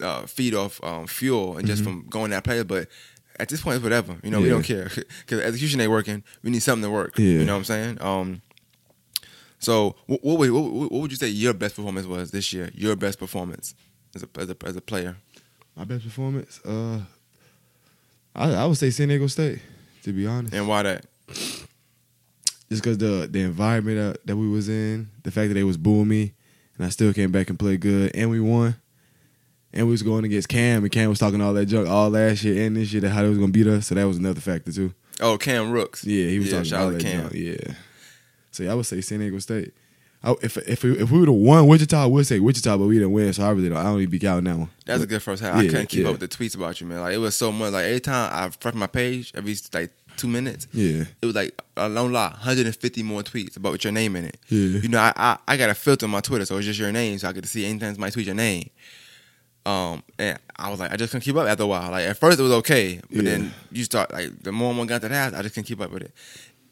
uh, feed off um, fuel and just from going that player, but at this point, it's whatever. You know, we don't care because execution ain't working. We need something to work. Yeah. You know what I'm saying? Um, so what, what, what, what would you say your best performance was this year? Your best performance as a as a, as a player? my best performance. Uh, I I would say San Diego State. To be honest, And why that? just because the the environment that, that we was in, the fact that they was booing me, and I still came back and played good, and we won. And we was going against Cam, and Cam was talking all that junk all last year and this year that how they was gonna beat us. So that was another factor too. Oh, Cam Rooks. Yeah, he was Yeah, talking all that Cam. junk. Yeah. So yeah, I would say San Diego State. I, if if we, if we would have won Wichita, I would say Wichita, but we didn't win, so I really don't. I don't even be counting that one. That's a good first half. I couldn't keep yeah. up with the tweets about you, man. Like it was so much. Like every time I refresh my page, every like two minutes, Yeah. it was like I don't lie, 150 more tweets about with your name in it. Yeah. You know, I, I I got a filter on my Twitter, so it's just your name, so I get to see anytime somebody tweet your name. Um, and I was like, I just couldn't keep up after a while. Like at first it was okay, but Yeah. then you start like the more and more got to the half, I just couldn't keep up with it.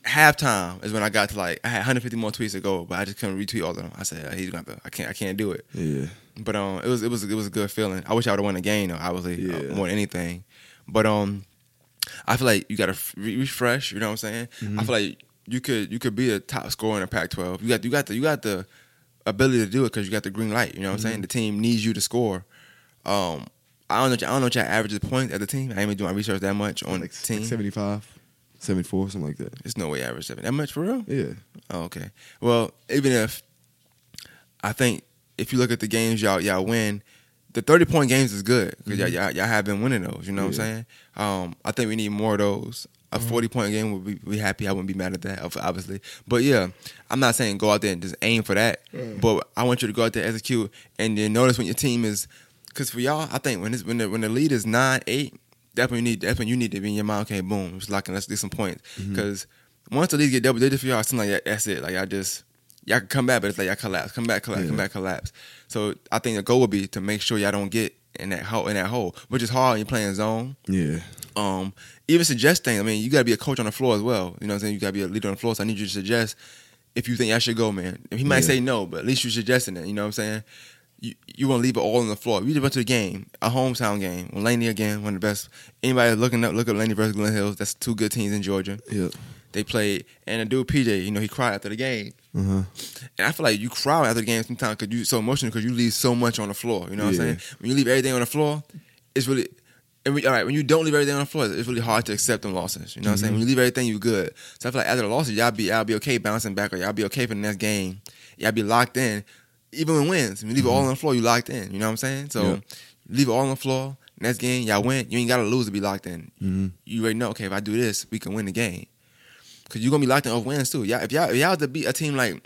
Halftime is when I got to like I had 150 more tweets to go, but I just couldn't retweet all of them. I said he's gonna to, I can't I can't do it. Yeah. But um, it was it was it was a good feeling. I wish I would have won the game though. Obviously, uh, Yeah. more than anything. But um, I feel like you got to re- refresh. You know what I'm saying? Mm-hmm. I feel like you could you could be a top scorer in the Pac-12. You got you got the you got the ability to do it because you got the green light. You know what I'm saying? The team needs you to score. Um, I don't know. I don't know what your average points as a team. I ain't been doing my research that much on like the team. 75, 74, something like that. There's no way average seven. That much for real? Yeah. Oh, okay. Well, even if I think if you look at the games y'all y'all win, the thirty point games is good because y'all, y'all y'all have been winning those. You know what I'm saying? Um, I think we need more of those. A forty point game would be, be happy. I wouldn't be mad at that, obviously. But yeah, I'm not saying go out there and just aim for that. But I want you to go out there execute and then notice when your team is because for y'all, I think when it's, when the when the lead is nine eight, that's when you need that's when you need to be in your mind. Okay, boom, it's locking. Let's do some points because once the lead get double digits for y'all, it seems like that, that's it. Like I just y'all can come back, but it's like y'all collapse, come back, collapse, come back, collapse. So I think the goal would be to make sure y'all don't get in that hole in that hole, which is hard when you're playing zone. Yeah. Um, even suggest things. I mean, you gotta be a coach on the floor as well. You know what I'm saying? You gotta be a leader on the floor. So I need you to suggest if you think I should go, man. He might Yeah. say no, but at least you're suggesting it. You know what I'm saying? You you want to leave it all on the floor. We just went to the game, a hometown game. When Laney again, one of the best. Anybody looking up, look up Laney versus Glenn Hills. That's two good teams in Georgia. Yep. They played, and the dude PJ, you know, he cried after the game. Uh huh. And I feel like you cry after the game sometimes because you're so emotional because you leave so much on the floor. You know what Yeah. I'm saying? When you leave everything on the floor, it's really. And we, all right, when you don't leave everything on the floor, it's really hard to accept them losses. You know what I'm saying? When you leave everything, you good. So I feel like after the losses, y'all be y'all be okay bouncing back, or y'all be okay for the next game. Y'all be locked in, even when wins. You leave it all on the floor, you locked in. You know what I'm saying? So Yeah. leave it all on the floor. Next game, y'all win. You ain't gotta lose to be locked in. Mhm. You already know. Okay, if I do this, we can win the game. Cause you're gonna be locked in off wins too. Y'all, if y'all if y'all have to beat a team like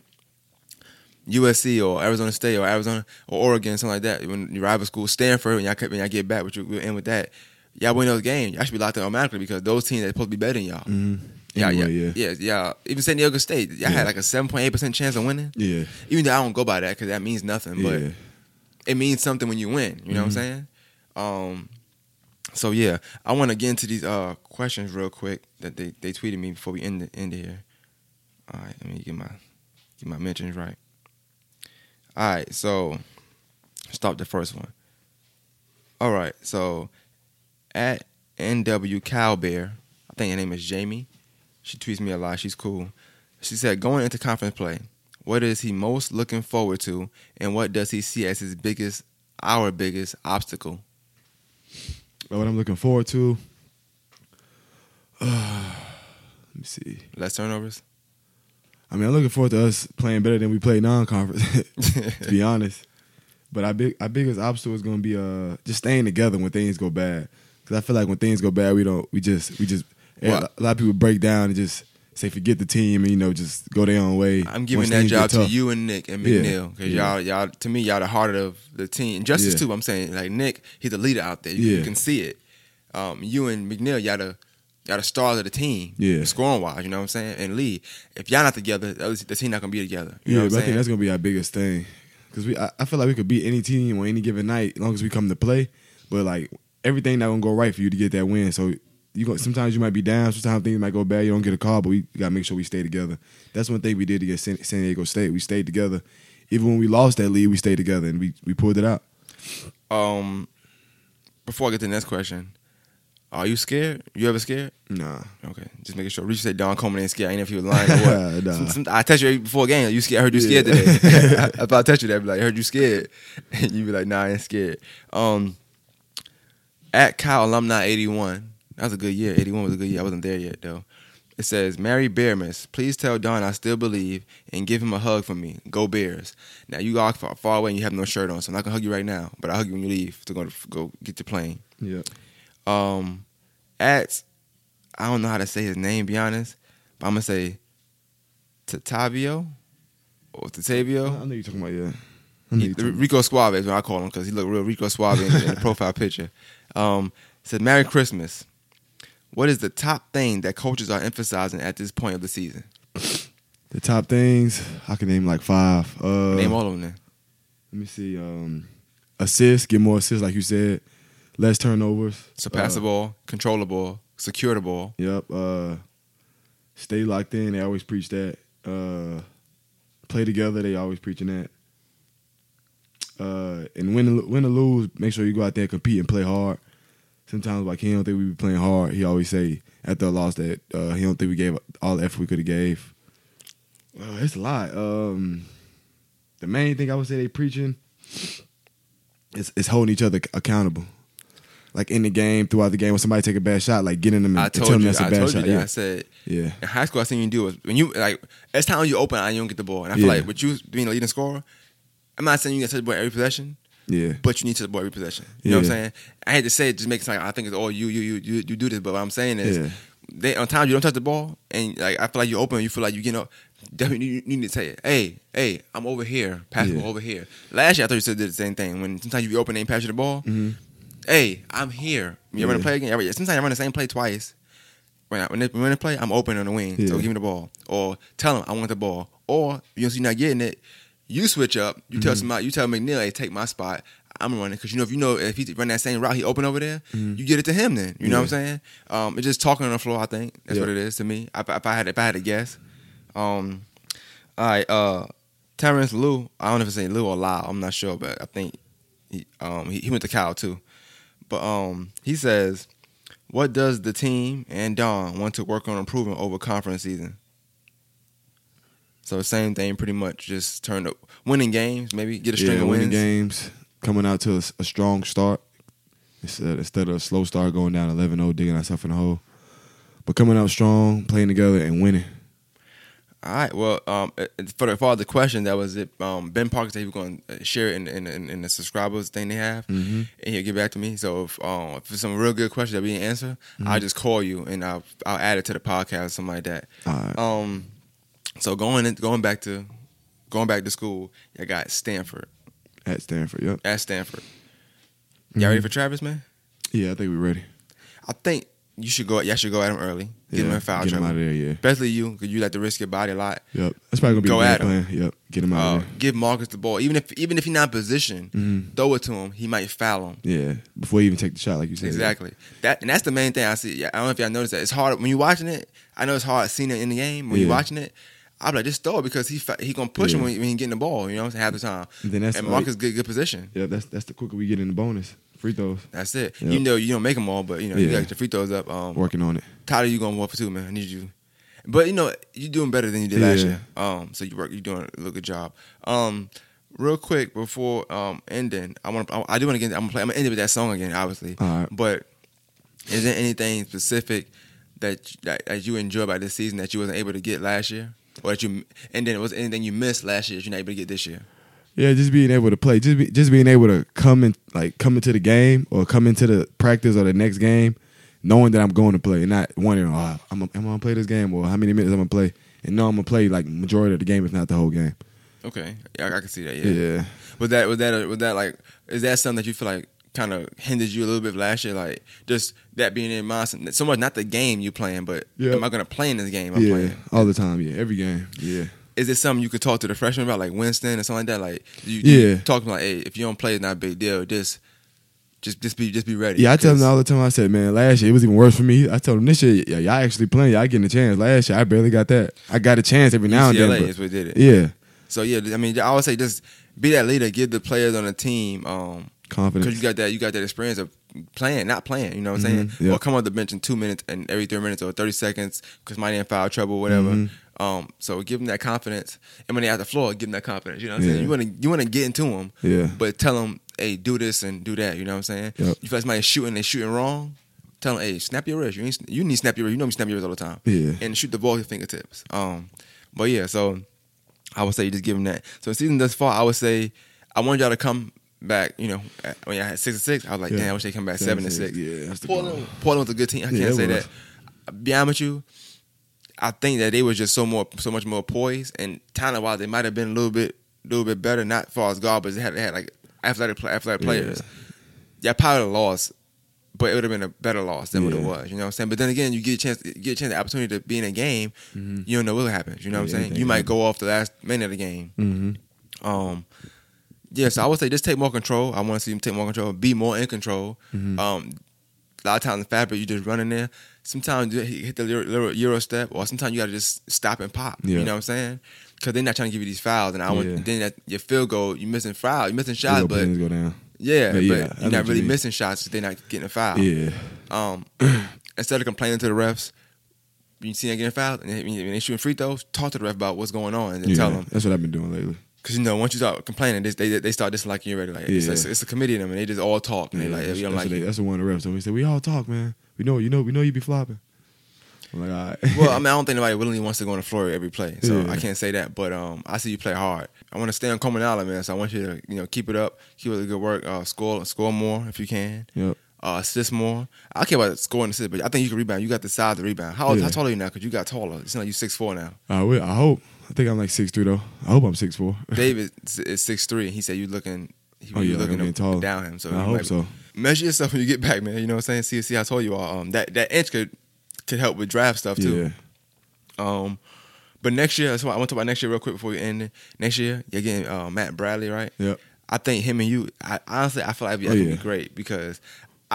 USC or Arizona State or Arizona or Oregon, something like that, when your rival school, Stanford, when y'all when y'all get back, which we'll end with that, y'all win those games. Y'all should be locked in automatically because those teams are supposed to be better than y'all. Mm-hmm. Yeah, Anyway, yeah, yeah. yeah, yeah. Even San Diego State, y'all Yeah. had like a seven point eight percent chance of winning. Yeah. Even though I don't go by that because that means nothing, but Yeah. it means something when you win. You know what I'm saying? Um, so yeah, I want to get into these uh questions real quick that they, they tweeted me before we end the, end here. All right, let me get my get my mentions right. All right, so stop the first one. All right, so at NW Cowbear, I think her name is Jamie. She tweets me a lot. She's cool. She said, going into conference play, what is he most looking forward to, and what does he see as his biggest, our biggest obstacle? What I'm looking forward to. let me see. Less turnovers. I mean, I'm looking forward to us playing better than we played non-conference. to be honest, but our big our biggest obstacle is going to be uh just staying together when things go bad. Because I feel like when things go bad, we don't we just we just Well- a lot of people break down and just say forget the team and you know just go their own way. I'm giving that job to you and Nick and McNeill because Yeah. y'all, y'all, to me, y'all the heart of the team. And Justice Yeah. too. I'm saying like Nick, he's the leader out there. You, you can see it. Um, you and McNeill, y'all the y'all the stars of the team. Yeah. scoring wise, you know what I'm saying. And Lee, if y'all not together, the team not gonna be together. You Yeah, know what but I think that's gonna be our biggest thing because we I, I feel like we could beat any team on any given night as long as we come to play. But like everything not gonna go right for you to get that win. So you go, sometimes you might be down, sometimes things might go bad. You don't get a call, but we gotta make sure we stay together. That's one thing we did against San, San Diego State. We stayed together. Even when we lost that lead, we stayed together and we we pulled it out. Um, before I get to the next question, are you scared? You ever scared? Nah, Okay, just making sure. Reach said Don Coleman ain't scared. I ain't know if he was lying or what. Nah. Some- some- I text you before a game. You scared? I heard you Yeah. scared today. I, I thought I text you that. Be like, I heard you scared. And you be like, Nah, I ain't scared. Um, at Cal alumni eighty one. That was a good year. Eighty one was a good year. I wasn't there yet though. It says, Mary Bearmas, please tell Don I still believe and give him a hug for me. Go Bears. Now you are far, far away and you have no shirt on, so I'm not gonna hug you right now, but I'll hug you when you leave to go go get your plane yeah, um at I don't know how to say his name, be honest, but I'm gonna say Tatavio or Tatavio. I know you're talking about yeah. I know you're talking Rico Suave is what I call him because he looked real Rico Suave in, in the profile picture. Um, said Merry Christmas. What is the top thing that coaches are emphasizing at this point of the season? the top things. I can name like five. Uh, Name all of them. Then. Let me see. Um, assists, get more assists, like you said. Less turnovers. So pass the Uh, ball, control the ball, secure the ball. Yep. Uh, stay locked in. They always preach that. Uh, play together. They always preaching that. Uh, and win, win or lose, make sure you go out there and compete and play hard. Sometimes like he don't think we be playing hard. He always say after a loss that uh, he don't think we gave all the effort we could have gave. Uh, it's a lot. Um, the main thing I would say they preaching is is holding each other accountable. Like in the game, throughout the game, when somebody take a bad shot, like getting them and I and tell told them you. that's a I bad told you shot. that. I said yeah, in high school, I seen you do it when you like. Every time you open, and you don't get the ball, and I feel Yeah. like with you being a leading scorer, I'm not saying you get touch the ball every possession, yeah, but you need to touch the ball every possession. You know what I'm saying? I had to say it, just makes it like I think it's all you, you, you, you, you do this. But what I'm saying is, Yeah. they on times you don't touch the ball, and like I feel like you open, you feel like you get up. Definitely, you, you need to say, "Hey, hey, I'm over here, pass the Yeah. ball over here." Last year, I thought you said the same thing. When sometimes you be open and pass you the ball, mm-hmm. hey, I'm here. You run a Yeah. play again. Every, sometimes I run the same play twice. When I, when they when they play, I'm open on the wing. So give me the ball, or tell them I want the ball, or you know, so you're not getting it. You switch up. You Mm-hmm. tell somebody. You tell McNeill, hey, take my spot. I'm running because you know if you know if he run that same route, he open over there. Mm-hmm. You get it to him. Then you know what I'm saying. Um, it's just talking on the floor. I think that's Yeah. what it is to me. If, if I had if I had to guess, um, all right, uh, Terrence Lou. I don't know if it's say Lou or Lau. I'm not sure, but I think he um he, he went to Cal too. But um he says, what does the team and Don want to work on improving over conference season? So same thing, pretty much. Just turn up winning games, maybe get a string yeah, of winning wins. games, coming out to a strong start instead instead of a slow start, going down 11-0, digging ourselves in the hole. But coming out strong, playing together, and winning. All right. Well, um, uh, for the for the question, that was it. Um, Ben Parker said he was going to share it in, in, in, the subscribers thing they have, Mhm. and he'll get back to me. So if um, if it's some real good questions that we didn't answer, I'll just call you and I'll I'll add it to the podcast, or something like that. All right. Um, so going in, going back to going back to school, I got Stanford At Stanford, yep. at Stanford. Y'all ready for Travis, man? Yeah, I think we're ready. I think you should go. Y'all should go at him early. Get yeah, him in foul Get him trouble. out of there, yeah. Especially you, because you like to risk your body a lot. Yep. That's probably gonna be Go at game him. plan. Yep. Get him out Uh, of there. give Marcus the ball, even if even if he's not in position, Mhm. throw it to him. He might foul him. Yeah. Before you even take the shot, like you said. Exactly. That and that's the main thing I see. Yeah, I don't know if y'all noticed that. It's hard when you're watching it. I know it's hard seeing it in the game. When you're watching it, I'm like, just throw it because he he gonna push him when he, when he getting the ball. You know, what I'm saying half the time. And then that's and like- Marcus good good position. Yeah, that's that's the quicker we get in the bonus. Free throws. That's it. Yep. You know you don't make them all, but you know you got your free throws up. Um, Working on it. Tyler, you going one for two, man. I need you. But you know you're doing better than you did last year. Um, so you work, you're doing a little good job. Um, real quick before um ending, I want I, I do want to get. I'm gonna play. I'm gonna end it with that song again, obviously. All right. But is there anything specific that that, that you enjoy about this season that you wasn't able to get last year, or that you and then it was anything you missed last year that you're not able to get this year? Yeah, just being able to play, just be, just being able to come in, like come into the game or come into the practice or the next game, knowing that I'm going to play, and not wondering, oh, I'm, I'm, gonna play this game or how many minutes I'm gonna play, and know I'm gonna play like majority of the game, if not the whole game. Okay, yeah, I, I can see that. Yeah, Yeah. Was that was that was that like is that something that you feel like kind of hindered you a little bit last year? Like just that being in mind, so much not the game you playing, but Yeah. am I going to play in this game I'm yeah, playing? all the time. Yeah, every game. Yeah, Is it something you could talk to the freshman about, like Winston or something like that? Like you, Yeah. you talk to them like, hey, if you don't play, it's not a big deal. Just just just be just be ready. yeah. I tell them all the time. I said, man, last year it was even worse for me. I told them this year, yeah, y'all actually playing, y'all getting a chance. Last year I barely got that. I got a chance every now and UCLA then. is what did it. yeah, So yeah, I mean, I would say just be that leader, give the players on the team. Um, confidence. Because you got that, you got that experience of playing, not playing. You know what I'm saying? Mhm, yeah. Or come off the bench in two minutes and every three minutes or thirty seconds because might in foul trouble, whatever. Mhm. Um, so give them that confidence, and when they out the floor, give them that confidence. You know what I'm Yeah. saying? You want to you want to get into them, Yeah. but tell them, hey, do this and do that. You know what I'm saying? Yep. You feel like somebody's shooting, they shooting wrong. Tell them, hey, snap your wrist. You, ain't, you need to snap your wrist. You know me snap your wrist all the time. Yeah. And shoot the ball with your fingertips. Um, but yeah, so I would say you just give them that. So season thus far, I would say I want y'all to come back. You know, at- when y'all had six and six, I was like, Yeah. damn, I wish they come back seven, and six. Yeah, that's the Portland, goal. Portland was a good team. I Yeah, can't it say was. that. I'll Be honest with you, I think that they was just so more, so much more poised and talent wise, they might have been a little bit, little bit better. Not as far as guard, but they had, they had like athletic, play- athletic players. Yeah, probably lost, but it would have been a better loss than what it was. You know what I'm saying? But then again, you get a chance, you get a chance, the opportunity to be in a game. You don't know what happens. You know what Mm-hmm. I'm saying? You might happens. go off the last minute of the game. Mm-hmm. Um, yeah, so I would say just take more control. I want to see him take more control, be more in control. Mm-hmm. Um, a lot of times in fabric, you just running in there. Sometimes you hit the little, euro step, or sometimes you got to just stop and pop. Yeah. You know what I'm saying? Because they're not trying to give you these fouls, and I want Yeah. then that your field goal, you missing foul, you missing shots, but go down. yeah, Yeah, but you're not you really mean. missing shots. They're not getting a foul. Yeah, Um, instead of complaining to the refs, you see them getting fouled, and when they shooting free throws, talk to the ref about what's going on, and then yeah. tell them That's what I've been doing lately. Cause you know once you start complaining, this, they they start disliking you already. Like it's, Yeah. it's, it's a committee them, and they just all talk. And they like, that's, we don't that's like you. that's the one of the reps. So we said, we all talk, man. We know, you know, we know you be flopping. I'm like, all right. well, I mean, I don't think nobody willingly wants to go on the floor every play, so Yeah. I can't say that. But um, I see you play hard. I want to stay on Coleman Island, man. So I want you to you know keep it up, keep up the good work, uh, score score more if you can, Yep. uh, assist more. I care about scoring and assist, but I think you can rebound. You got the size to rebound. How, Yeah. how tall are you now? Because you got taller. It's not like you six four now. I will. I hope. I think I'm like six three though. I hope I'm six four. David is six three, and he said you looking. He, Oh, yeah, looking getting taller. down him. So I hope so. Measure yourself when you get back, man. You know what I'm saying? See, see how tall you all. Um, that that inch could could help with draft stuff too. Yeah. Um, but next year, that's why I want to talk about next year real quick before we end. it. Next year, you're getting uh, Matt Bradley, right? Yep. I think him and you. I honestly, I feel like it'd be, Oh, yeah. be great because.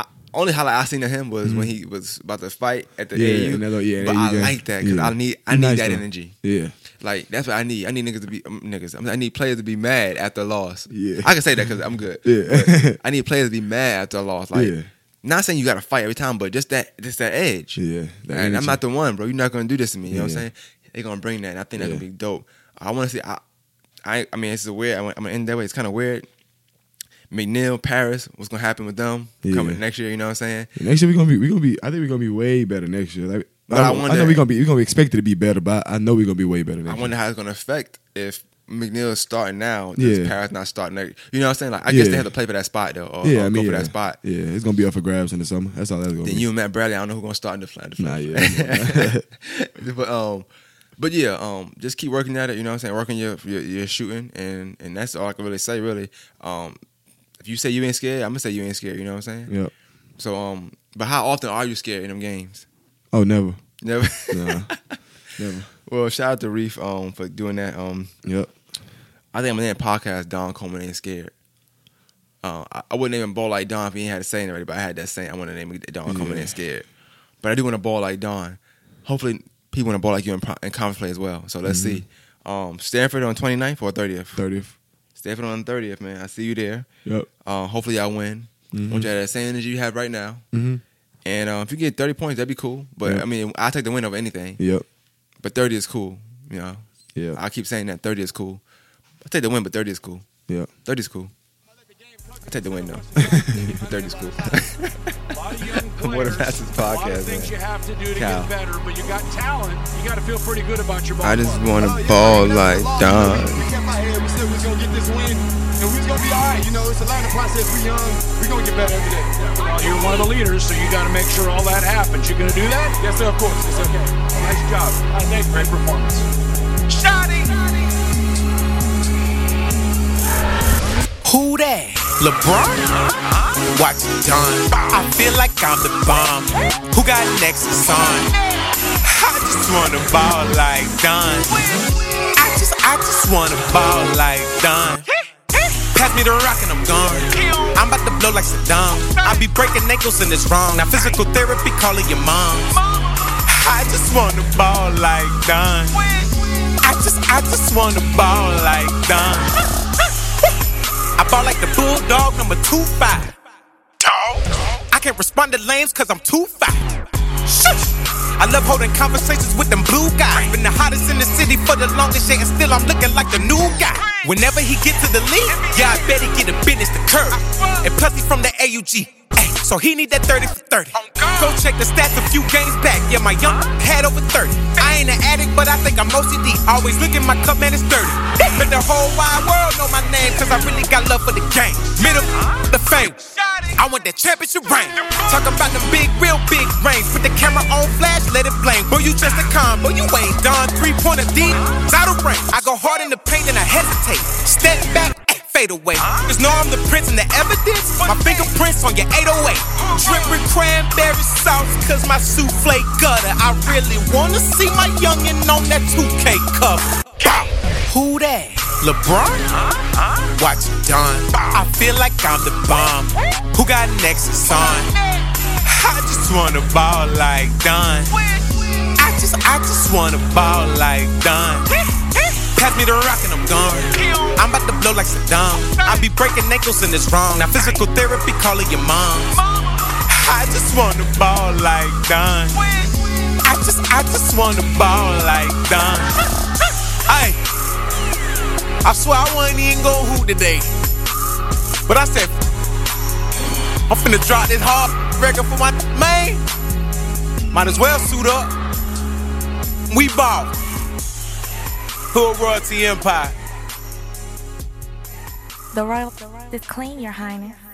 I, only highlight I seen of him was when he was about to fight at the Mm-hmm. Yeah, AAU. little- yeah, but I game. like that because Yeah. I need I need nice, that though. energy. Yeah. Like that's what I need. I need niggas to be um, niggas. I, mean, I need players to be mad after a loss. Yeah. I can say that because I'm good. Yeah. I need players to be mad after a loss. Like, Yeah. not saying you got to fight every time, but just that, just that edge. Yeah, that and I'm not the one, bro. You're not gonna do this to me. You know what I'm saying? They're gonna bring that, and I think that's gonna be dope. I want to see. I, I, I mean, it's a weird. I'm gonna end that way. It's kind of weird. McNeill, Paris, what's gonna happen with them Yeah. coming next year? You know what I'm saying? Next year we're gonna be we're gonna be I think we're gonna be way better next year. Like But I, I know- I wonder- know we're gonna be we're gonna be expected to be better, but I know we're gonna be way better next year. I wonder how it's gonna affect if McNeill is starting now. Yeah. Paris not starting next? You know what I'm saying? Like, I guess Yeah. they have to play for that spot though, or, year. or Yeah, I mean go for yeah. that spot. Yeah, it's gonna be up for grabs in the summer. That's all that's gonna Then be. you and Matt Bradley, I don't know who's gonna start in the flat. Nah, yeah. but um, but yeah, um, just keep working at it. You know what I'm saying? Working your your, your shooting, and and that's all I can really say. Really, um, if you say you ain't scared, I'm gonna say you ain't scared. You know what I'm saying? Yep. So um, but how often are you scared in them games? Oh never. Never. Nah. never. well, shout out to Reef um for doing that. Um, Yep. I think I'm gonna name podcast Don Coleman ain't scared. Uh, I, I wouldn't even ball like Don if he ain't had a saying already, but I had that saying. I want to name it Don Coleman Yeah. ain't scared. But I do want to ball like Don. Hopefully, people want to ball like you in, in conference play as well. So let's Mm-hmm. see. Um, Stanford on 29th or 30th? Thirtieth. Stanford on the 30th, man. I see you there. Yep. Uh, hopefully, y'all win. Mhm. Want you to have that same energy you have right now. Mm-hmm. And uh, if you get 30 points, that'd be cool. But Yeah. I mean, I take the win over anything. Yep. But 30 is cool. You know, Yeah. I keep saying that 30 is cool. I take the win, but 30 is cool. Yeah. 30 is cool. I take the win though. 30 is cool. A lot of young What a players, massive A lot podcast, of things man. you have to do to Cal. get better, but you got talent. You got to feel pretty good about your ball. I just want to yeah, ball man, like that's the. Don. We, we kept our head. We said we was gonna get this win, and we was gonna be all right. You know, it's a learning process. We young. We gonna get better every day. Well, you're one of the leaders, so you got to make sure all that happens. You're going to do that? Yes, sir. Of course. It's okay. Nice job. Uh, Nate, great performance. Shotty. Who that? LeBron? Watch it done. I feel like I'm the bomb. Who got Nexus on? I just wanna ball like Don. I just, I just wanna ball like Don. Pass me the rock and I'm gone. I'm about to blow like Saddam. I be breaking ankles and it's wrong. Now physical therapy calling your mom. I just wanna ball like Don. I just, I just wanna ball like Don. I ball like the bulldog number two five. Dog. I can't respond to lames cause I'm too fat. Shush. I love holding conversations with them blue guys. Been the hottest in the city for the longest, yeah, and still I'm looking like the new guy. Whenever he get to the league, yeah, I bet he get a business to curb. And plus he's from the AUG. So he need that 30 for 30. Go check the stats a few games back. Yeah, my young had over 30. I ain't an addict, but I think I'm OCD. Always look at my cup, man, it's 30. Let the whole wide world know my name, cause I really got love for the game. Middle, the fame. I want that championship ring. Talk about the big, real big rings. Put the camera on flash, let it blame. Boy, you just a con, boy, you ain't done. Three pointer deep, out of range. I go hard in the paint and I hesitate. Step back, eh, fade away. Just know I'm the prince and the evidence. My fingerprints on your 808. Dripping cranberry sauce, cause my souffle gutter. I really wanna see my youngin' on that 2K cover. Who that? LeBron? Watch it done. I feel like I'm the bomb. Who got Nexus on? I just wanna ball like Don. I just, I just wanna ball like Don. Pass me the rock and I'm gone. I'm about to blow like Saddam. I be breaking ankles and it's wrong. Now physical therapy, call your mom. I just wanna ball like Don. I just, I just wanna ball like Don. Hey, I swear I wasn't even go hoot today, but I said I'm finna drop this hard record for my man. Might as well suit up. We ball. Hood Royalty Empire. The royal, the royal, claim, Your Highness.